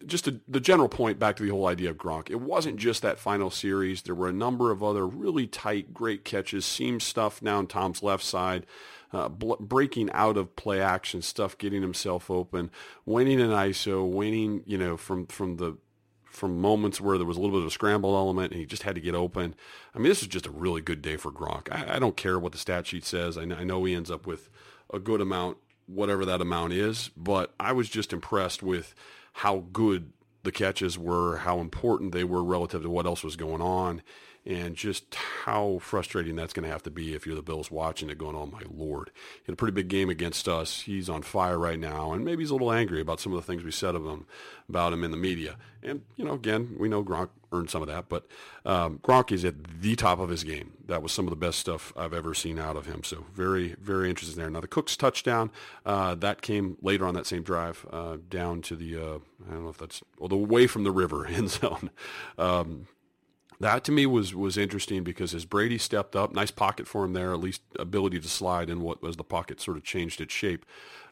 just a, the general point back to the whole idea of Gronk. It wasn't just that final series. There were a number of other really tight, great catches, seam stuff down Tom's left side, uh, bl- breaking out of play action stuff, getting himself open, winning an ISO, winning, you know, from, from the from moments where there was a little bit of a scramble element and he just had to get open. I mean, this is just a really good day for Gronk. I, I don't care what the stat sheet says. I, I know he ends up with a good amount whatever that amount is. But I was just impressed with how good the catches were, how important they were relative to what else was going on, and just how frustrating that's going to have to be if you're the Bills watching it going, oh my lord, in a pretty big game against us, he's on fire right now, and maybe he's a little angry about some of the things we said of him, about him in the media. And, you know, again, we know Gronk some of that, but um, Gronk is at the top of his game. That was some of the best stuff I've ever seen out of him. So very, very interesting there. Now the Cooks touchdown, uh, that came later on that same drive uh, down to the, uh, I don't know if that's, well, the way from the river (laughs) end zone. Um, that to me was was interesting because as Brady stepped up, nice pocket for him there, at least ability to slide in what was the pocket sort of changed its shape.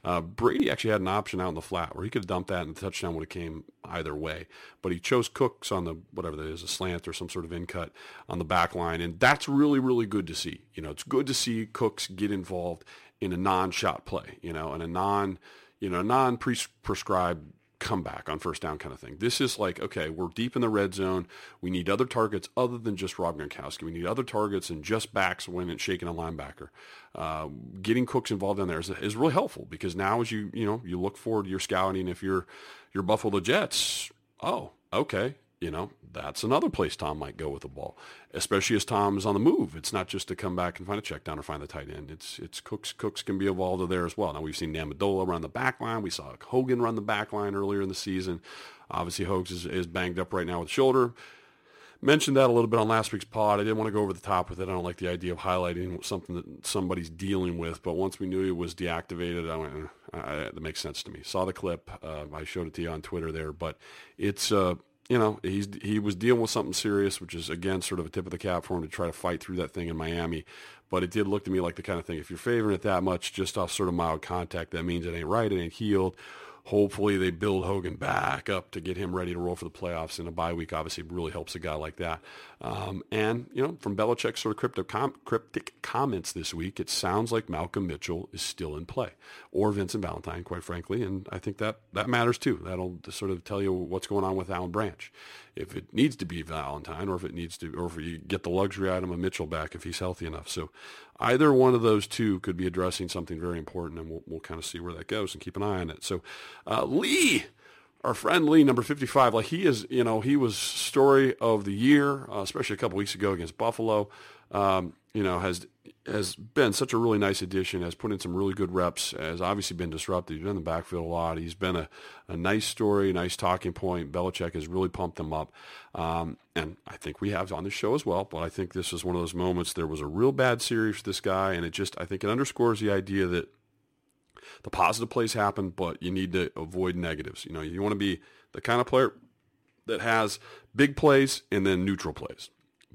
Uh, Brady actually had an option out in the flat where he could have dumped that and the touchdown would have came either way, but he chose Cooks on the whatever that is, a slant or some sort of in cut on the back line, and that's really really good to see. You know, it's good to see Cooks get involved in a non-shot play, you know, and a non you know non-prescribed comeback on first down kind of thing. This is like, okay, we're deep in the red zone. We need other targets other than just Rob Gronkowski. We need other targets and just backs when it's shaking a linebacker. Uh, getting Cooks involved in there is, is really helpful because now as you, you know, you look forward to your scouting, if you're, you're Buffalo Jets, oh, okay, you know, that's another place Tom might go with the ball, especially as Tom is on the move. It's not just to come back and find a check down or find the tight end. It's it's Cooks. Cooks can be involved there as well. Now we've seen Amendola run the back line. We saw Hogan run the back line earlier in the season. Obviously, Hogs is, is banged up right now with shoulder. Mentioned that a little bit on last week's pod. I didn't want to go over the top with it. I don't like the idea of highlighting something that somebody's dealing with. But once we knew he was deactivated, I went, uh, that makes sense to me. Saw the clip. Uh, I showed it to you on Twitter there. But it's uh, you know, he's he was dealing with something serious, which is again sort of a tip of the cap for him to try to fight through that thing in Miami. But it did look to me like the kind of thing if you're favoring it that much just off sort of mild contact, that means it ain't right, it ain't healed. Hopefully they build Hogan back up to get him ready to roll for the playoffs. And a bye week obviously really helps a guy like that. Um, and, you know, from Belichick's sort of cryptic, com- cryptic comments this week, it sounds like Malcolm Mitchell is still in play. Or Vincent Valentine, quite frankly. And I think that, that matters too. That'll sort of tell you what's going on with Alan Branch. If it needs to be Valentine or if it needs to, or if you get the luxury item of Mitchell back if he's healthy enough. So either one of those two could be addressing something very important, and we'll, we'll kind of see where that goes and keep an eye on it. So, uh, Lee, our friend Lee, number 55, like he is, you know, he was story of the year, uh, especially a couple weeks ago against Buffalo. Um, you know, has has been such a really nice addition, has put in some really good reps, has obviously been disrupted. He's been in the backfield a lot. He's been a, a nice story, nice talking point. Belichick has really pumped him up. Um, and I think we have on the show as well, but I think this is one of those moments. There was a real bad series for this guy, and it just, I think it underscores the idea that the positive plays happen, but you need to avoid negatives. You know, you want to be the kind of player that has big plays and then neutral plays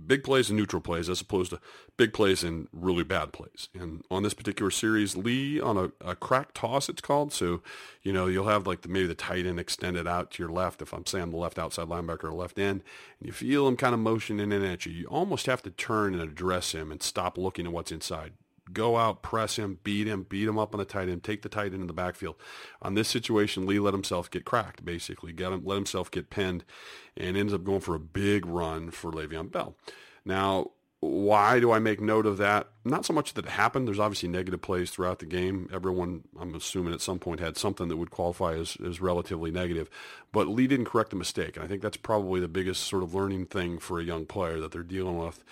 big plays and neutral plays as opposed to big plays and really bad plays. And on this particular series, Lee on a, a crack toss, it's called. So, you know, you'll have like the, maybe the tight end extended out to your left. If I'm saying the left outside linebacker or left end, and you feel him kind of motioning in at you, you almost have to turn and address him and stop looking at what's inside go out, press him, beat him, beat him up on the tight end, take the tight end in the backfield. On this situation, Lee let himself get cracked, basically, got him, let himself get pinned, and ends up going for a big run for Le'Veon Bell. Now, why do I make note of that? Not so much that it happened. There's obviously negative plays throughout the game. Everyone, I'm assuming at some point, had something that would qualify as, as relatively negative. But Lee didn't correct the mistake. And I think that's probably the biggest sort of learning thing for a young player that they're dealing with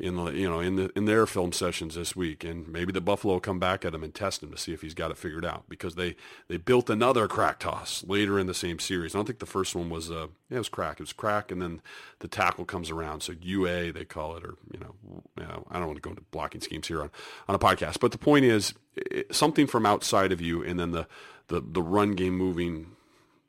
in the you know in the in their film sessions this week, and maybe the Buffalo will come back at him and test him to see if he's got it figured out because they they built another crack toss later in the same series. I don't think the first one was uh yeah, it was crack. It was crack, and then the tackle comes around. So UA they call it, or you know, you know I don't want to go into blocking schemes here on on a podcast, but the point is it, something from outside of you, and then the the the run game moving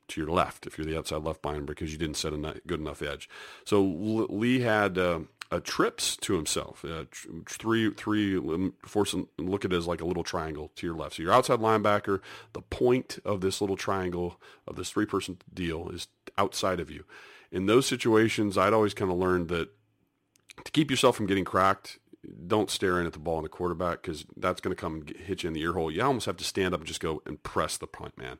to your left if you're the outside left binder because you didn't set a good enough edge. So Lee had uh, uh, trips to himself. Uh, three, three, um, force him, look at it as like a little triangle to your left. So your outside linebacker, the point of this little triangle of this three-person deal is outside of you. In those situations, I'd always kind of learned that to keep yourself from getting cracked, don't stare in at the ball in the quarterback because that's going to come and hit you in the ear hole. You almost have to stand up and just go and press the punt man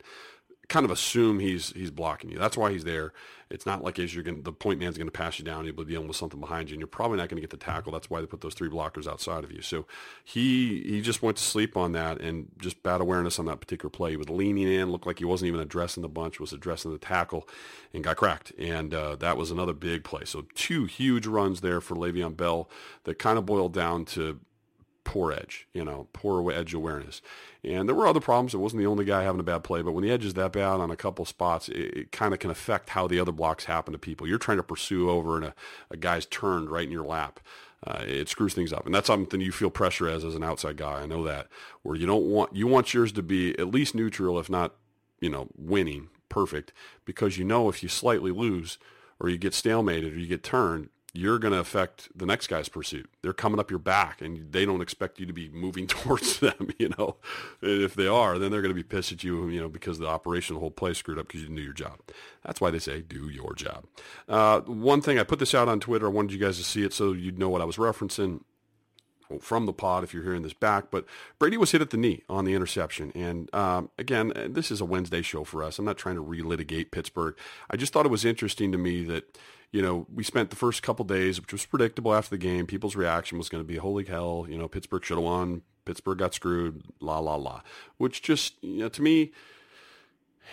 kind of assume he's he's blocking you. That's why he's there. It's not like as you're going the point man's going to pass you down, you'll be dealing with something behind you, and you're probably not going to get the tackle. That's why they put those three blockers outside of you. So he he just went to sleep on that and just bad awareness on that particular play. He was leaning in, looked like he wasn't even addressing the bunch, was addressing the tackle, and got cracked. And uh, that was another big play. So two huge runs there for Le'Veon Bell that kind of boiled down to poor edge, you know, poor edge awareness. And there were other problems. It wasn't the only guy having a bad play, but when the edge is that bad on a couple spots, it, it kind of can affect how the other blocks happen to people. You're trying to pursue over and a, a guy's turned right in your lap. Uh, it screws things up. And that's something you feel pressure as as an outside guy. I know that where you don't want, you want yours to be at least neutral, if not, you know, winning perfect because you know if you slightly lose or you get stalemated or you get turned, you're going to affect the next guy's pursuit. They're coming up your back and they don't expect you to be moving (laughs) towards them, you know. And if they are, then they're going to be pissed at you, you know, because the operation, the whole play screwed up because you didn't do your job. That's why they say do your job. Uh, one thing, I put this out on Twitter. I wanted you guys to see it so you'd know what I was referencing from the pod if you're hearing this back. But Brady was hit at the knee on the interception. And um, again, this is a Wednesday show for us. I'm not trying to relitigate Pittsburgh. I just thought it was interesting to me that you know, we spent the first couple days, which was predictable after the game. People's reaction was going to be, holy hell, you know, Pittsburgh should have won. Pittsburgh got screwed, la, la, la. Which just, you know, to me,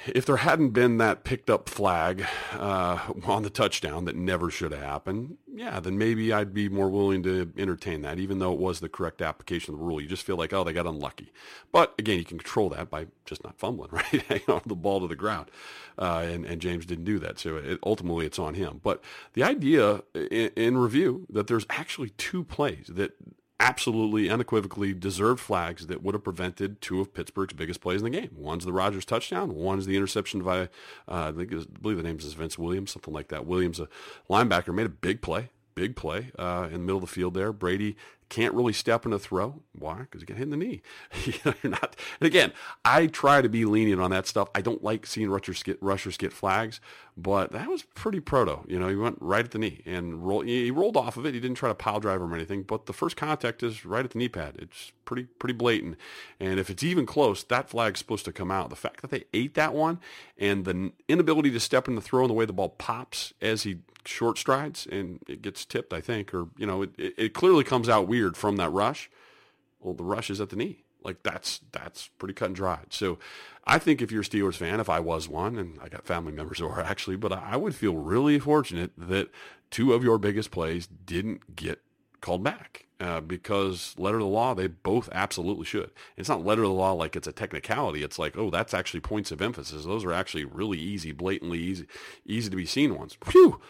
if there hadn't been that picked up flag uh, (laughs) on the touchdown that never should have happened, yeah, then maybe I'd be more willing to entertain that, even though it was the correct application of the rule. You just feel like, oh, they got unlucky. But again, you can control that by just not fumbling, (laughs) right? Hanging on the ball to the ground. Uh, and, and James didn't do that. So it, ultimately it's on him. But the idea in, in review that there's actually two plays that absolutely unequivocally deserved flags that would have prevented two of Pittsburgh's biggest plays in the game. One's the Rogers touchdown. One's the interception by, uh, I think was, I believe the name is Vince Williams, something like that. Williams, a linebacker, made a big play, big play uh, in the middle of the field there. Brady can't really step in a throw. Why? Because he got hit in the knee. (laughs) You're not. And again, I try to be lenient on that stuff. I don't like seeing rushers get rushers get flags, but that was pretty proto. You know, he went right at the knee and roll, he rolled off of it. He didn't try to pile drive him or anything, but the first contact is right at the knee pad. It's pretty pretty blatant. And if it's even close, that flag's supposed to come out. The fact that they ate that one and the inability to step in the throw and the way the ball pops as he short strides and it gets tipped, I think, or you know, it, it clearly comes out weird from that rush. Well, the rush is at the knee. Like that's that's pretty cut and dried. So I think if you're a Steelers fan, if I was one, and I got family members who are actually, but I would feel really fortunate that two of your biggest plays didn't get called back. Uh, because letter of the law, they both absolutely should. It's not letter of the law like it's a technicality. It's like, oh, that's actually points of emphasis. Those are actually really easy, blatantly easy, easy to be seen ones. Whew!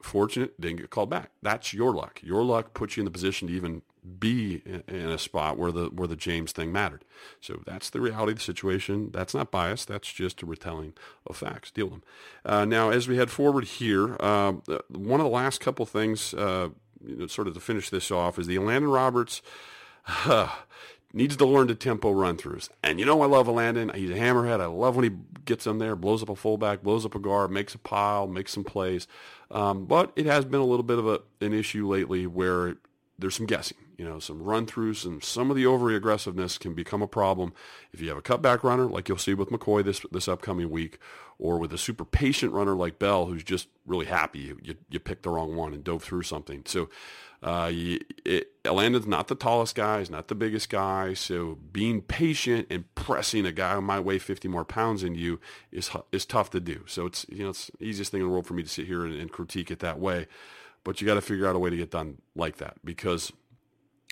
Fortunate, didn't get called back. That's your luck. Your luck puts you in the position to even be in a spot where the where the James thing mattered. So that's the reality of the situation. That's not bias. That's just a retelling of facts. Deal with them. Uh, now, as we head forward here, uh, one of the last couple things, uh, you know, sort of to finish this off, is the Elandon Roberts. needs to learn to tempo run throughs. And you know I love Elandon. He's a hammerhead. I love when he gets in there, blows up a fullback, blows up a guard, makes a pile, makes some plays. Um, but it has been a little bit of a, an issue lately where there's some guessing, you know, some run throughs and some of the overly aggressiveness can become a problem if you have a cutback runner like you'll see with McCoy this this upcoming week, or with a super patient runner like Bell who's just really happy you you, you picked the wrong one and dove through something. So uh, Elandon's not the tallest guy, he's not the biggest guy, so being patient and pressing a guy who might weigh 50 more pounds than you is is tough to do. So it's you know it's the easiest thing in the world for me to sit here and, and critique it that way but you got to figure out a way to get done like that because,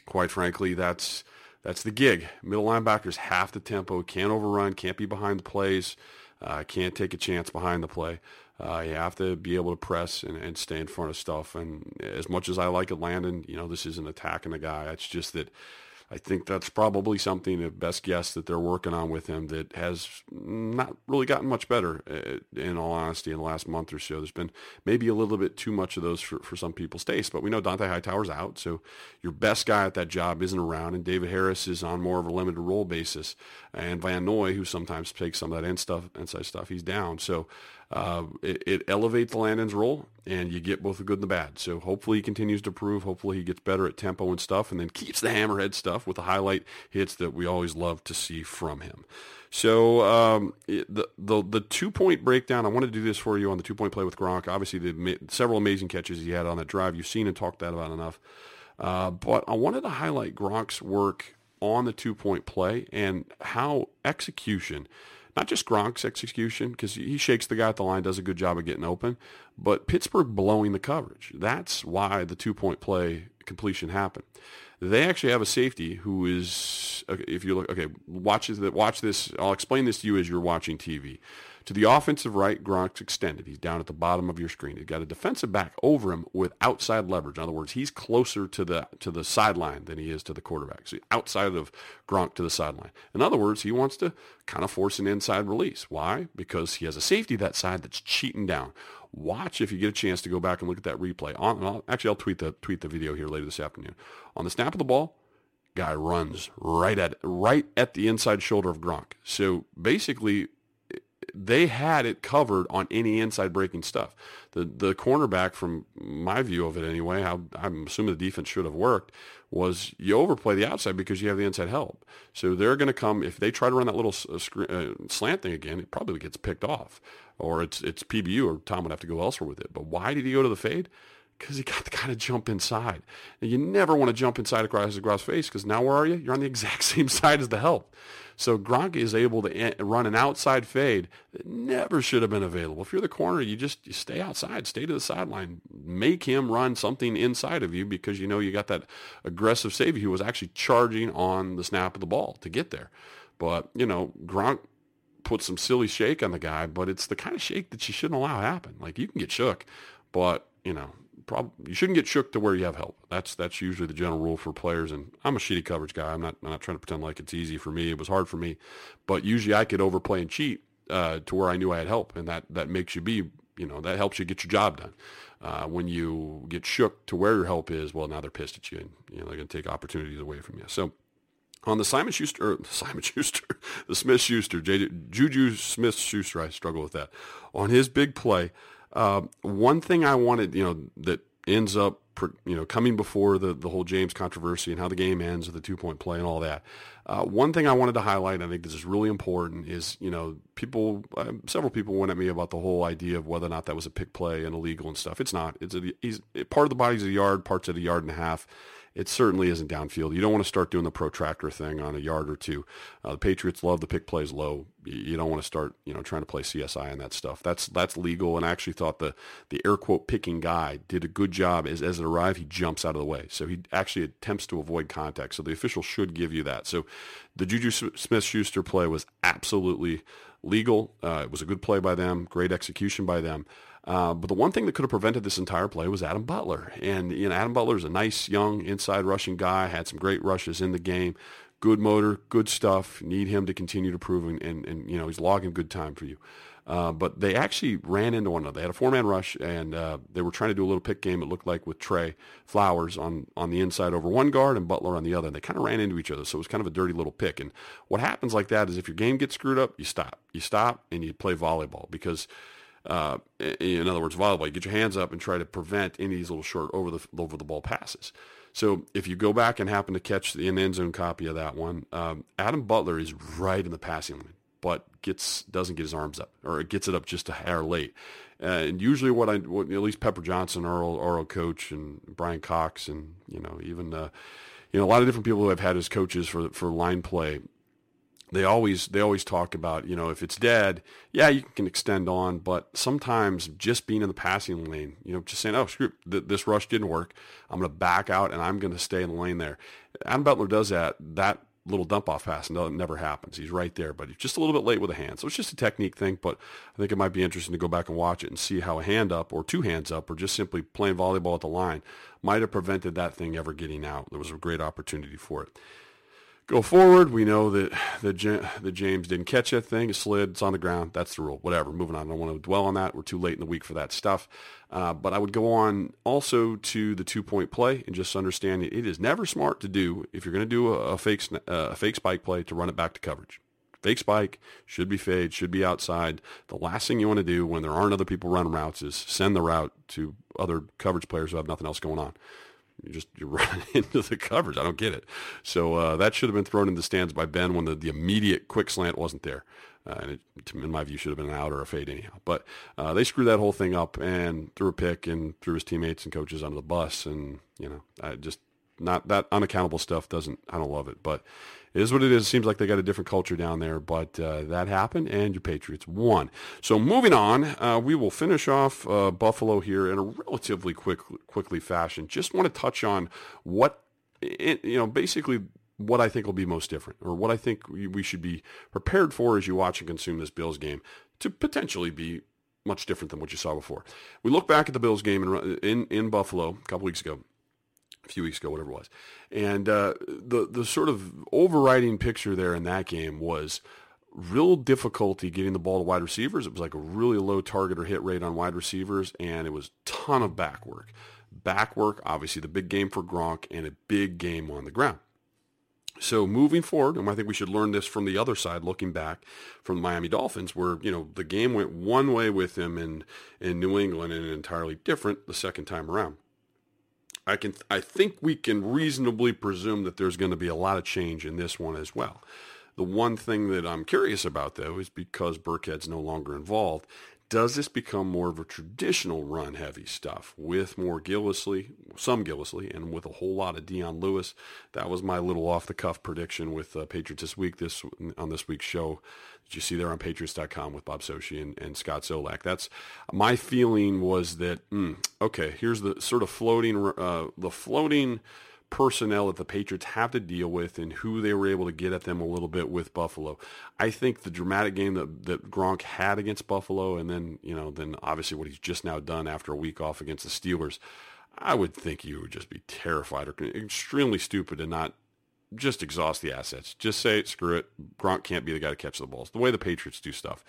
quite frankly, that's that's the gig. Middle linebackers have the tempo, can't overrun, can't be behind the plays, uh, can't take a chance behind the play. Uh, you have to be able to press and, and, stay in front of stuff. And as much as I like it, Elandon, you know, this isn't attacking the guy. It's just that I think that's probably something, the best guess that they're working on with him that has not really gotten much better, uh, in all honesty, in the last month or so. There's been maybe a little bit too much of those for, for some people's taste, but we know Dont'a Hightower's out, so your best guy at that job isn't around, and David Harris is on more of a limited role basis, and Van Noy, who sometimes takes some of that in stuff, inside stuff, he's down. So uh, it, it, elevates Elandon's role, and you get both the good and the bad. So hopefully he continues to prove. Hopefully he gets better at tempo and stuff, and then keeps the hammerhead stuff with the highlight hits that we always love to see from him. So um, the the the two point breakdown. I want to do this for you on the two point play with Gronk. Obviously, the several amazing catches he had on that drive. You've seen and talked that about enough. Uh, but I wanted to highlight Gronk's work on the two point play and how execution not just Gronk's execution, because he shakes the guy at the line, does a good job of getting open, but Pittsburgh blowing the coverage. That's why the two-point play completion happened. They actually have a safety who is, if you look, okay, watch this, watch this. I'll explain this to you as you're watching TV. To the offensive right, Gronk's extended. He's down at the bottom of your screen. He's got a defensive back over him with outside leverage. In other words, he's closer to the to the sideline than he is to the quarterback. So outside of Gronk to the sideline. In other words, he wants to kind of force an inside release. Why? Because he has a safety that side that's cheating down. Watch if you get a chance to go back and look at that replay. On, actually, I'll tweet the tweet the video here later this afternoon. On the snap of the ball, guy runs right at right at the inside shoulder of Gronk. So basically, they had it covered on any inside breaking stuff. The the cornerback, from my view of it anyway, I'm assuming the defense should have worked, was you overplay the outside because you have the inside help. So they're going to come if they try to run that little uh, uh, slant thing again, it probably gets picked off, or it's it's PBU, or Tom would have to go elsewhere with it. But why did he go to the fade? because he got to kind of jump inside. And you never want to jump inside across the grass face because now where are you? You're on the (laughs) exact same side as the help. So Gronk is able to run an outside fade that never should have been available. If you're the corner, you just you stay outside, stay to the sideline, make him run something inside of you because you know you got that aggressive safety who was actually charging on the snap of the ball to get there. But, you know, Gronk put some silly shake on the guy, but it's the kind of shake that you shouldn't allow happen. Like you can get shook, but, you know, prob- you shouldn't get shook to where you have help. That's that's usually the general rule for players. And I'm a shitty coverage guy. I'm not I'm not trying to pretend like it's easy for me. It was hard for me, but usually I could overplay and cheat uh, to where I knew I had help, and that that makes you be you know that helps you get your job done. Uh, when you get shook to where your help is, well, now they're pissed at you, and you know they're going to take opportunities away from you. So on the Simon Schuster, (laughs) Simon Schuster, the Smith Schuster, Juju Smith Schuster, I struggle with that. On his big play, uh, one thing I wanted, you know, that ends up, you know, coming before the, the whole James controversy and how the game ends with the two point play and all that. Uh, one thing I wanted to highlight, I think this is really important, is, you know, people, uh, several people went at me about the whole idea of whether or not that was a pick play and illegal and stuff. It's not. It's a, part of the body's a yard, parts of a yard and a half it certainly isn't downfield. You don't want to start doing the protractor thing on a yard or two. Uh, the Patriots love the pick plays low. You don't want to start, you know, trying to play CSI and that stuff. That's that's legal. And I actually thought the the air quote picking guy did a good job. As as it arrived, he jumps out of the way, so he actually attempts to avoid contact. So the official should give you that. So the Juju Smith-Schuster play was absolutely legal. Uh, it was a good play by them. Great execution by them. Uh, but the one thing that could have prevented this entire play was Adam Butler. And you know, Adam Butler is a nice young inside rushing guy, had some great rushes in the game, good motor, good stuff. Need him to continue to prove, and, and, and you know, he's logging good time for you. Uh, but they actually ran into one another. They had a four-man rush, and uh, they were trying to do a little pick game. It looked like with Trey Flowers on on the inside over one guard and Butler on the other. And they kind of ran into each other, so it was kind of a dirty little pick. And what happens like that is if your game gets screwed up, you stop. You stop and you play volleyball because – uh, in other words, volleyball. You get your hands up and try to prevent any of these little short over the over the ball passes. So if you go back and happen to catch the end zone copy of that one, um, Adam Butler is right in the passing lane, but gets doesn't get his arms up or gets it up just a hair late. And usually, what I what, at least Pepper Johnson, Earl, Earl coach, and Brian Cox, and you know even uh, you know a lot of different people who have had as coaches for for line play they always they always talk about you know if it's dead yeah you can extend on but sometimes just being in the passing lane you know just saying oh screw th- this rush didn't work. I'm going to back out and i'm going to stay in the lane there. Adam butler does that that little dump off pass no, it never happens. He's right there but he's just a little bit late with a hand. So it's just a technique thing but i think it might be interesting to go back and watch it and see how a hand up or two hands up or just simply playing volleyball at the line might have prevented that thing ever getting out. There was a great opportunity for it go forward. We know that the the James didn't catch that thing. It slid. It's on the ground. That's the rule. Whatever. Moving on. I don't want to dwell on that. We're too late in the week for that stuff. Uh, but I would go on also to the two point play and just understand it is never smart to do if you're going to do a, a fake uh, a fake spike play to run it back to coverage. Fake spike should be fade, should be outside. The last thing you want to do when there aren't other people running routes is send the route to other coverage players who have nothing else going on you just you (laughs) run into the coverage. I don't get it. So uh, that should have been thrown in the stands by Ben when the, the immediate quick slant wasn't there. Uh, and it, in my view, should have been an out or a fade anyhow. But uh, they screwed that whole thing up and threw a pick and threw his teammates and coaches under the bus. And you know, I just not that unaccountable stuff doesn't. I don't love it, but it is what it is. It seems like they got a different culture down there, but uh, that happened, and your Patriots won. So moving on, uh, we will finish off uh, Buffalo here in a relatively quick, quickly fashion. Just want to touch on what, it, you know, basically what I think will be most different, or what I think we should be prepared for as you watch and consume this Bills game to potentially be much different than what you saw before. We look back at the Bills game in in, in Buffalo a couple weeks ago a few weeks ago, whatever it was. And uh, the the sort of overriding picture there in that game was real difficulty getting the ball to wide receivers. It was like a really low target or hit rate on wide receivers, and it was ton of back work. Back work, obviously the big game for Gronk, and a big game on the ground. So moving forward, and I think we should learn this from the other side, looking back from the Miami Dolphins, where you know the game went one way with him in in New England and entirely different the second time around. I can I think we can reasonably presume that there's going to be a lot of change in this one as well. The one thing that I'm curious about though is because Burkhead's no longer involved, does this become more of a traditional run heavy stuff with more Gillislee, some Gillislee, and with a whole lot of Dion Lewis? That was my little off the cuff prediction with uh, Patriots this week. This on this week's show that you see there on Patriots.com with Bob Socci and, and Scott Zolak. That's my feeling was that mm, okay. Here's the sort of floating, uh, the floating personnel that the Patriots have to deal with and who they were able to get at them a little bit with Buffalo. I think the dramatic game that, that Gronk had against Buffalo and then, you know, then obviously what he's just now done after a week off against the Steelers, I would think you would just be terrified or extremely stupid to not just exhaust the assets. Just say, screw it. Gronk can't be the guy to catch the balls. The way the Patriots do stuff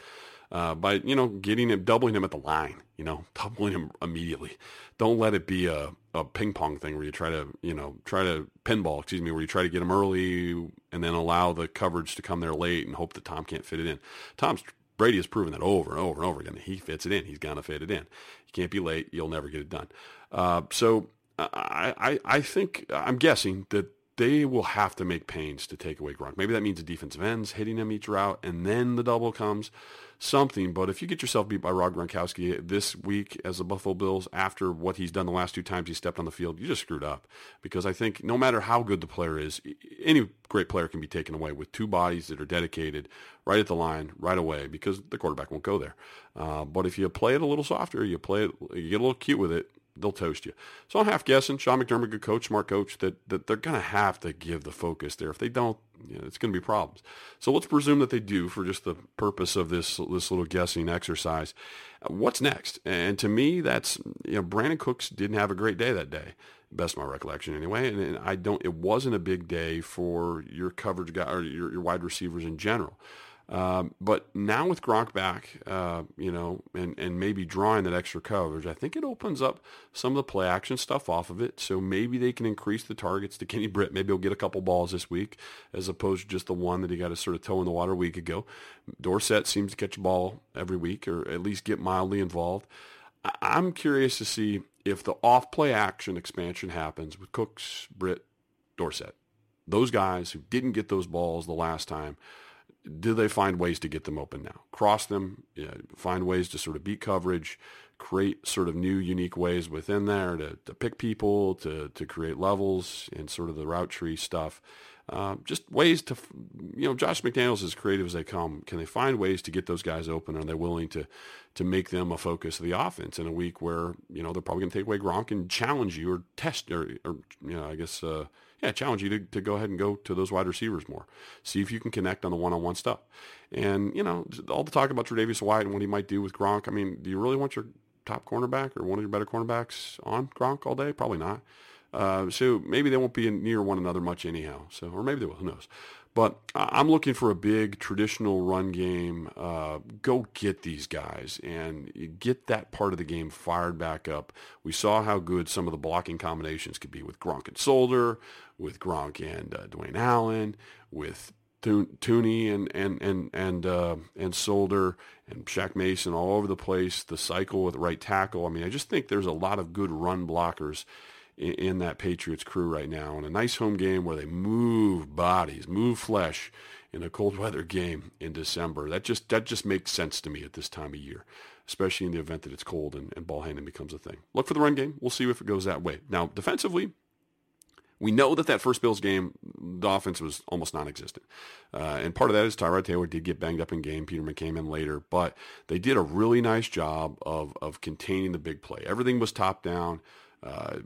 uh, by you know getting him, doubling him at the line. You know, (laughs) doubling him immediately. Don't let it be a, a ping pong thing where you try to you know try to pinball. Excuse me, where you try to get him early and then allow the coverage to come there late and hope that Tom can't fit it in. Tom's Brady has proven that over and over and over again. He fits it in. He's gonna fit it in. You can't be late. You'll never get it done. Uh, so I, I I think I'm guessing that they will have to make pains to take away Gronk. Maybe that means the defensive ends hitting him each route, and then the double comes something. But if you get yourself beat by Rob Gronkowski this week as the Buffalo Bills after what he's done the last two times he stepped on the field, you just screwed up. Because I think no matter how good the player is, any great player can be taken away with two bodies that are dedicated right at the line right away because the quarterback won't go there. Uh, but if you play it a little softer, you play it, you get a little cute with it, they'll toast you. So I'm half guessing Sean McDermott, good coach, smart coach, that, that they're going to have to give the focus there. If they don't, you know, it's going to be problems. So let's presume that they do for just the purpose of this this little guessing exercise. Uh, what's next? And to me, that's you know Brandin Cooks didn't have a great day that day, best my recollection anyway. And, and I don't. It wasn't a big day for your coverage guy or your, your wide receivers in general. Um, but now with Gronk back, uh, you know, and, and maybe drawing that extra coverage, I think it opens up some of the play action stuff off of it. So maybe they can increase the targets to (laughs) Kenny Britt. Maybe he'll get a couple balls this week as opposed to just the one that he got to sort of toe in the water a week ago. Dorsett seems to catch a ball every week or at least get mildly involved. I- I'm curious to see if the off play action expansion happens with Cooks, Britt, Dorsett. Those guys who didn't get those balls the last time do they find ways to get them open now? Cross them, you know, find ways to sort of beat coverage, create sort of new, unique ways within there to, to pick people, to, to create levels and sort of the route tree stuff. Uh, just ways to, you know, Josh McDaniels as creative as they come. Can they find ways to get those guys open? Are they willing to to make them a focus of the offense in a week where you know they're probably going to take away Gronk and challenge you or test or, or you know I guess uh, yeah, challenge you to, to go ahead and go to those wide receivers more. See if you can connect on the one-on-one stuff. And, you know, all the talk about Tre'Davious White and what he might do with Gronk. I mean, do you really want your top cornerback or one of your better cornerbacks on Gronk all day? Probably not. Uh, so maybe they won't be near one another much anyhow. So, or maybe they will. Who knows? But I'm looking for a big traditional run game. Uh, go get these guys and get that part of the game fired back up. We saw how good some of the blocking combinations could be with Gronk and Solder, with Gronk and uh, Dwayne Allen, with Thuney and and and and uh, and Solder and Shaq Mason all over the place. The cycle with right tackle. I mean, I just think there's a lot of good run blockers in, in that Patriots crew right now. And a nice home game where they move bodies, move flesh in a cold weather game in December. That just that just makes sense to me at this time of year, especially in the event that it's cold and, and ball handling becomes a thing. Look for the run game. We'll see if it goes that way. Now, defensively, we know that that first Bills game, the offense was almost non-existent. Uh, and part of that is Tyrod Taylor did get banged up in game. Peterman came in later. But they did a really nice job of, of containing the big play. Everything was top down. Uh,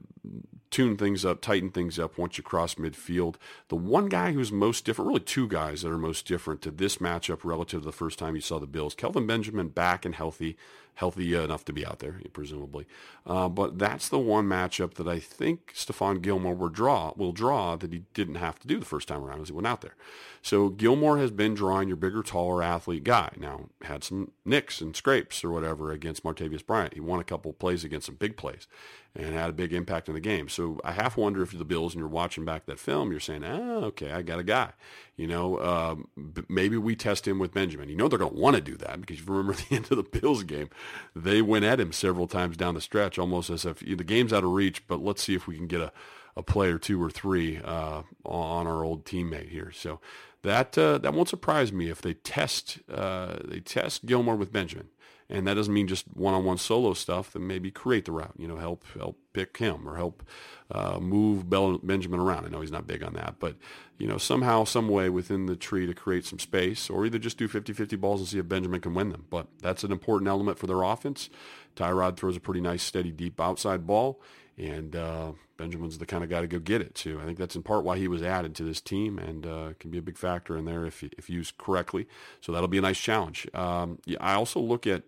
tune things up, tighten things up once you cross midfield. The one guy who's most different, really two guys that are most different to this matchup relative to the first time you saw the Bills, Kelvin Benjamin back and healthy healthy enough to be out there, presumably. Uh, but that's the one matchup that I think Stephon Gilmore will draw, will draw that he didn't have to do the first time around as he went out there. So Gilmore has been drawing your bigger, taller athlete guy. Now, had some nicks and scrapes or whatever against Martavis Bryant. He won a couple plays against some big plays and had a big impact in the game. So I half wonder if the Bills and you're watching back that film, you're saying, ah, okay, I got a guy. You know, um, maybe we test him with Benjamin. You know they're going to want to do that because you remember (laughs) the end of the Bills game, they went at him several times down the stretch, almost as if the game's out of reach, but let's see if we can get a, a play or two or three uh, on our old teammate here. So that uh, that won't surprise me if they test uh, they test Gilmore with Benjamin and that doesn't mean just one-on-one solo stuff. Then maybe create the route. You know, help help pick him or help uh, move Bell, Benjamin around. I know he's not big on that, but you know, somehow, some way within the tree to create some space, or either just do 50-50 balls and see if Benjamin can win them. But that's an important element for their offense. Tyrod throws a pretty nice, steady, deep outside ball, and uh, Benjamin's the kind of guy to go get it too. I think that's in part why he was added to this team, and uh, can be a big factor in there if if used correctly. So that'll be a nice challenge. Um, yeah, I also look at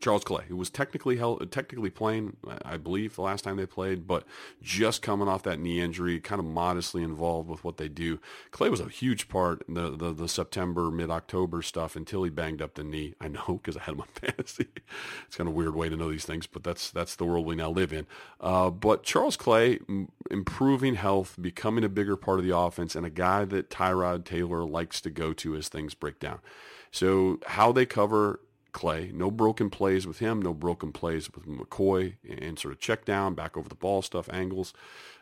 Charles Clay, who was technically held, technically playing, I believe, the last time they played, but just coming off that knee injury, kind of modestly involved with what they do. Clay was a huge part in the, the, the September, mid-October stuff until he banged up the knee. I know because I had him on (laughs) fantasy. it's kind of weird way to know these things, but that's that's the world we now live in. Uh, but Charles Clay, improving health, becoming a bigger part of the offense, and a guy that Tyrod Taylor likes to go to as things break down. So how they cover Clay. No broken plays with him. No broken plays with McCoy and sort of check down, back over the ball stuff, angles,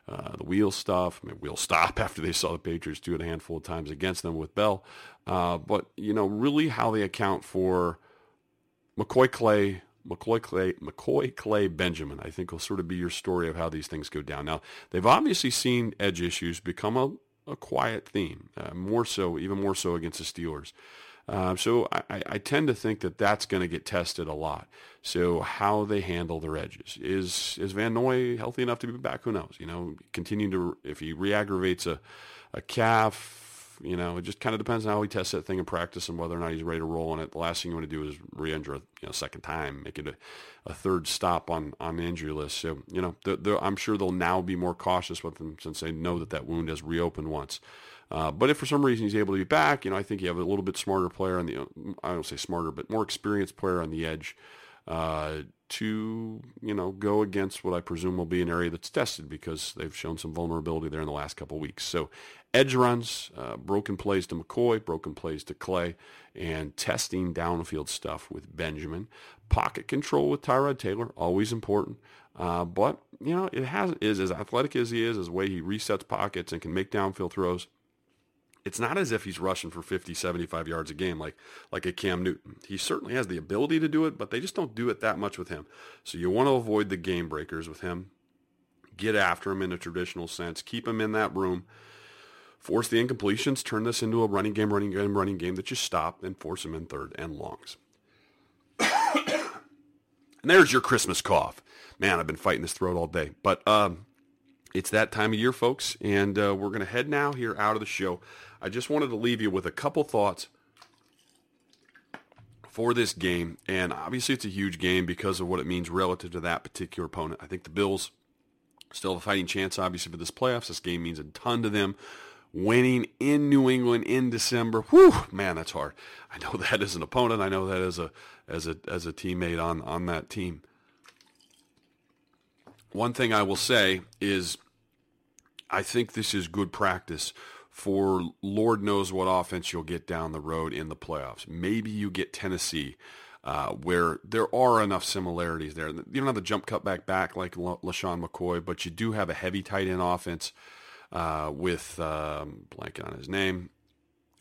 uh, the wheel stuff. I mean, wheel stop (laughs) after they saw the Patriots do it a handful of times against them with Bell. Uh, but, you know, really how they account for McCoy Clay, McCoy Clay, McCoy Clay Benjamin, I think will sort of be your story of how these things go down. Now, they've obviously seen edge issues become a, a quiet theme, uh, more so, even more so against the Steelers. Uh, so I, I, tend to think that that's going to get tested a lot. So how they handle their edges is is Van Noy healthy enough to be back? Who knows? You know, continuing to if he reaggravates a a calf, you know, it just kind of depends on how he tests that thing in practice and whether or not he's ready to roll on it. The last thing you want to do is re-injure a you know, second time, make it a, a third stop on on the injury list. So you know, they're, they're, I'm sure they'll now be more cautious with him since they know that that wound has reopened once. Uh, but if for some reason he's able to be back, you know, I think you have a little bit smarter player on the, I don't say smarter, but more experienced player on the edge uh, to, you know, go against what I presume will be an area that's tested because they've shown some vulnerability there in the last couple weeks. So edge runs, uh, broken plays to McCoy, broken plays to Clay, and testing downfield stuff with Benjamin. Pocket control with Tyrod Taylor, always important. Uh, but, you know, it has is as athletic as he is, as the way he resets pockets and can make downfield throws it's not as if he's rushing for 50, 75 yards a game like like a Cam Newton. He certainly has the ability to do it, but they just don't do it that much with him. So you want to avoid the game breakers with him. Get after him in a traditional sense. Keep him in that room. Force the incompletions. Turn this into a running game, running game, running game that you stop and force him in third and longs. (coughs) and there's your Christmas cough. Man, I've been fighting this throat all day. But um, it's that time of year, folks, and uh, we're going to head now here out of the show. I just wanted to leave you with a couple thoughts for this game. And obviously, it's a huge game because of what it means relative to that particular opponent. I think the Bills Still have a fighting chance, obviously, for this playoffs. This game means a ton to them. Winning in New England in December, whew, man, that's hard. I know (laughs) that as an opponent. I know that as a as a as a teammate on on that team. One thing I will say is, I think this is good practice for Lord knows what offense you'll get down the road in the playoffs. Maybe you get Tennessee, uh, where there are enough similarities there. You don't have the jump cut back back like LeSean McCoy, but you do have a heavy tight end offense uh, with um, blank on his name.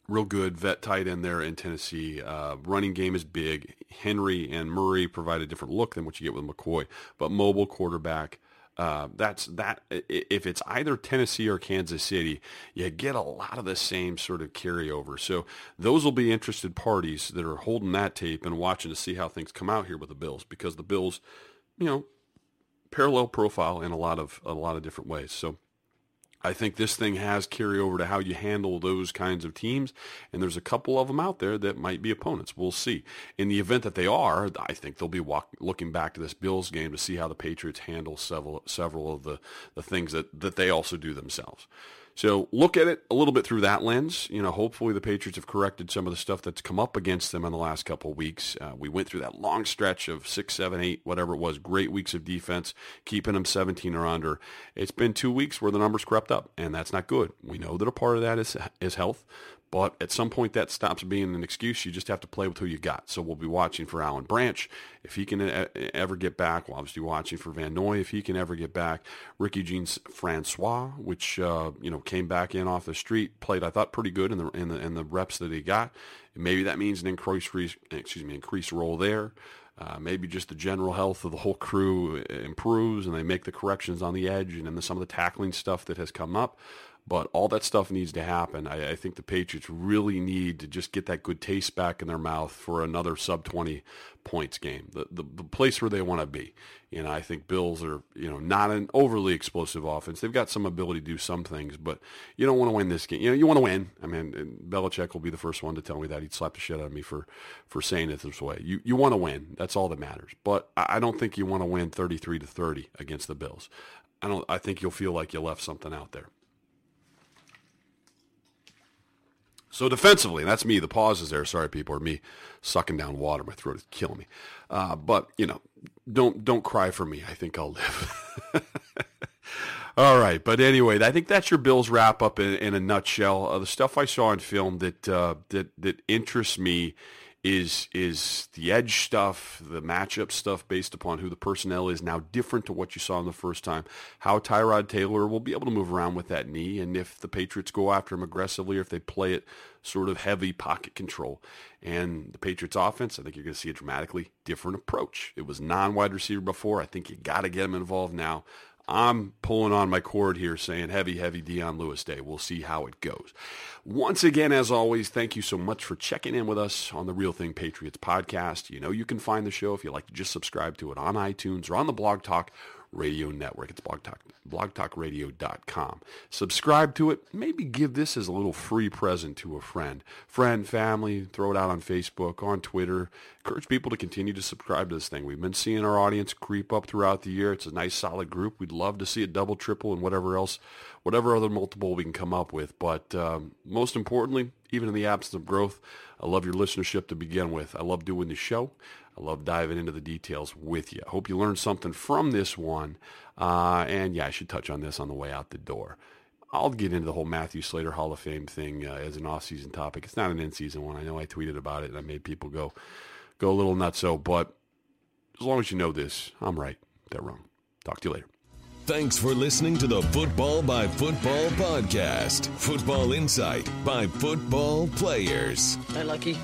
Real good vet tight end there in Tennessee. Uh, running game is big. Henry and Murray provide a different look than what you get with McCoy, but mobile quarterback. Uh, that's that. If it's either Tennessee or Kansas City, you get a lot of the same sort of carryover. So those will be interested parties that are holding that tape and watching to see how things come out here with the Bills, because the Bills, you know, parallel profile in a lot of a lot of different ways. So I think this thing has carryover to how you handle those kinds of teams, and there's a couple of them out there that might be opponents. We'll see. In the event that they are, I think they'll be walk, looking back to this Bills game to see how the Patriots handle several several of the, the things that, that they also do themselves. So look at it a little bit through that lens. You know, hopefully the Patriots have corrected some of the stuff that's come up against them in the last couple of weeks. Uh, we went through that long stretch of six, seven, eight, whatever it was, great weeks of defense, keeping them 17 or under. It's been two weeks where the numbers crept up, and that's not good. We know that a part of that is is health, but at some point, that stops being an excuse. You just have to play with who you got. So we'll be watching for Alan Branch if he can ever get back. We'll obviously be watching for Van Noy if he can ever get back. Ricky Jean Francois, which uh, you know came back in off the street, played I thought pretty good in the in the in the reps that he got. Maybe that means an increased excuse me increased role there. Uh, maybe just the general health of the whole crew improves and they make the corrections on the edge and then some of the tackling stuff that has come up. But all that stuff needs to happen. I, I, think the Patriots really need to just get that good taste back in their mouth for another sub 20 points game, the, the, the place where they want to be. You know, I think Bills are, you know, not an overly explosive offense. They've got some ability to do some things, but you don't want to win this game. You know, you want to win. I mean, Belichick will be the first one to tell me that. He'd slap the shit out of me for, for saying it this way. You, you want to win. That's all that matters. But I don't think you want to win 33 to 30 against the Bills. I don't, I think you'll feel like you left something out there. So defensively, and that's me. The pause is there. Sorry, people, or me sucking down water. My throat is killing me. Uh, but you know, don't don't cry for me. I think I'll live. (laughs) All right, but anyway, I think that's your Bills wrap up in, in a nutshell. Uh, the stuff I saw in film that uh, that that interests me is is the edge stuff, the matchup stuff based upon who the personnel is now different to what you saw in the first time. How Tyrod Taylor will be able to move around with that knee, and if the Patriots go after him aggressively, or if they play it sort of heavy pocket control. And the Patriots offense, I think you're going to see a dramatically different approach. It was non-wide receiver before. I think you got to get him involved now. I'm pulling on my cord here saying heavy, heavy Dion Lewis day. We'll see how it goes. Once again, as always, thank you so much for checking in with us on the Real Thing Patriots podcast. You know you can find the show if you like to just subscribe to it on iTunes or on the Blog Talk Radio Network. It's Blog Talk, blogtalkradio.com. Subscribe to it. Maybe give this as a little free present to a friend. Friend, family, throw it out on Facebook, on Twitter. Encourage people to continue to subscribe to this thing. We've been seeing our audience creep up throughout the year. It's a nice, solid group. We'd love to see it double, triple, and whatever else, whatever other multiple we can come up with. But um, most importantly, even in the absence of growth, I love your listenership to begin with. I love doing the show. I love diving into the details with you. I hope you learned something from this one. Uh, and yeah, I should touch on this on the way out the door. I'll get into the whole Matthew Slater Hall of Fame thing uh, as an off-season topic. It's not an in-season one. I know I tweeted about it and I made people go go a little nutso, but as long as you know this, I'm right. They're wrong. Talk to you later. Thanks for listening to the Football by Football podcast. Football insight by football players. Hi, Lucky.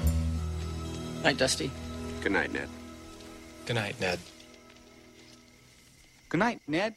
Hi, Dusty. Good night, Ned. Good night, Ned. Good night, Ned.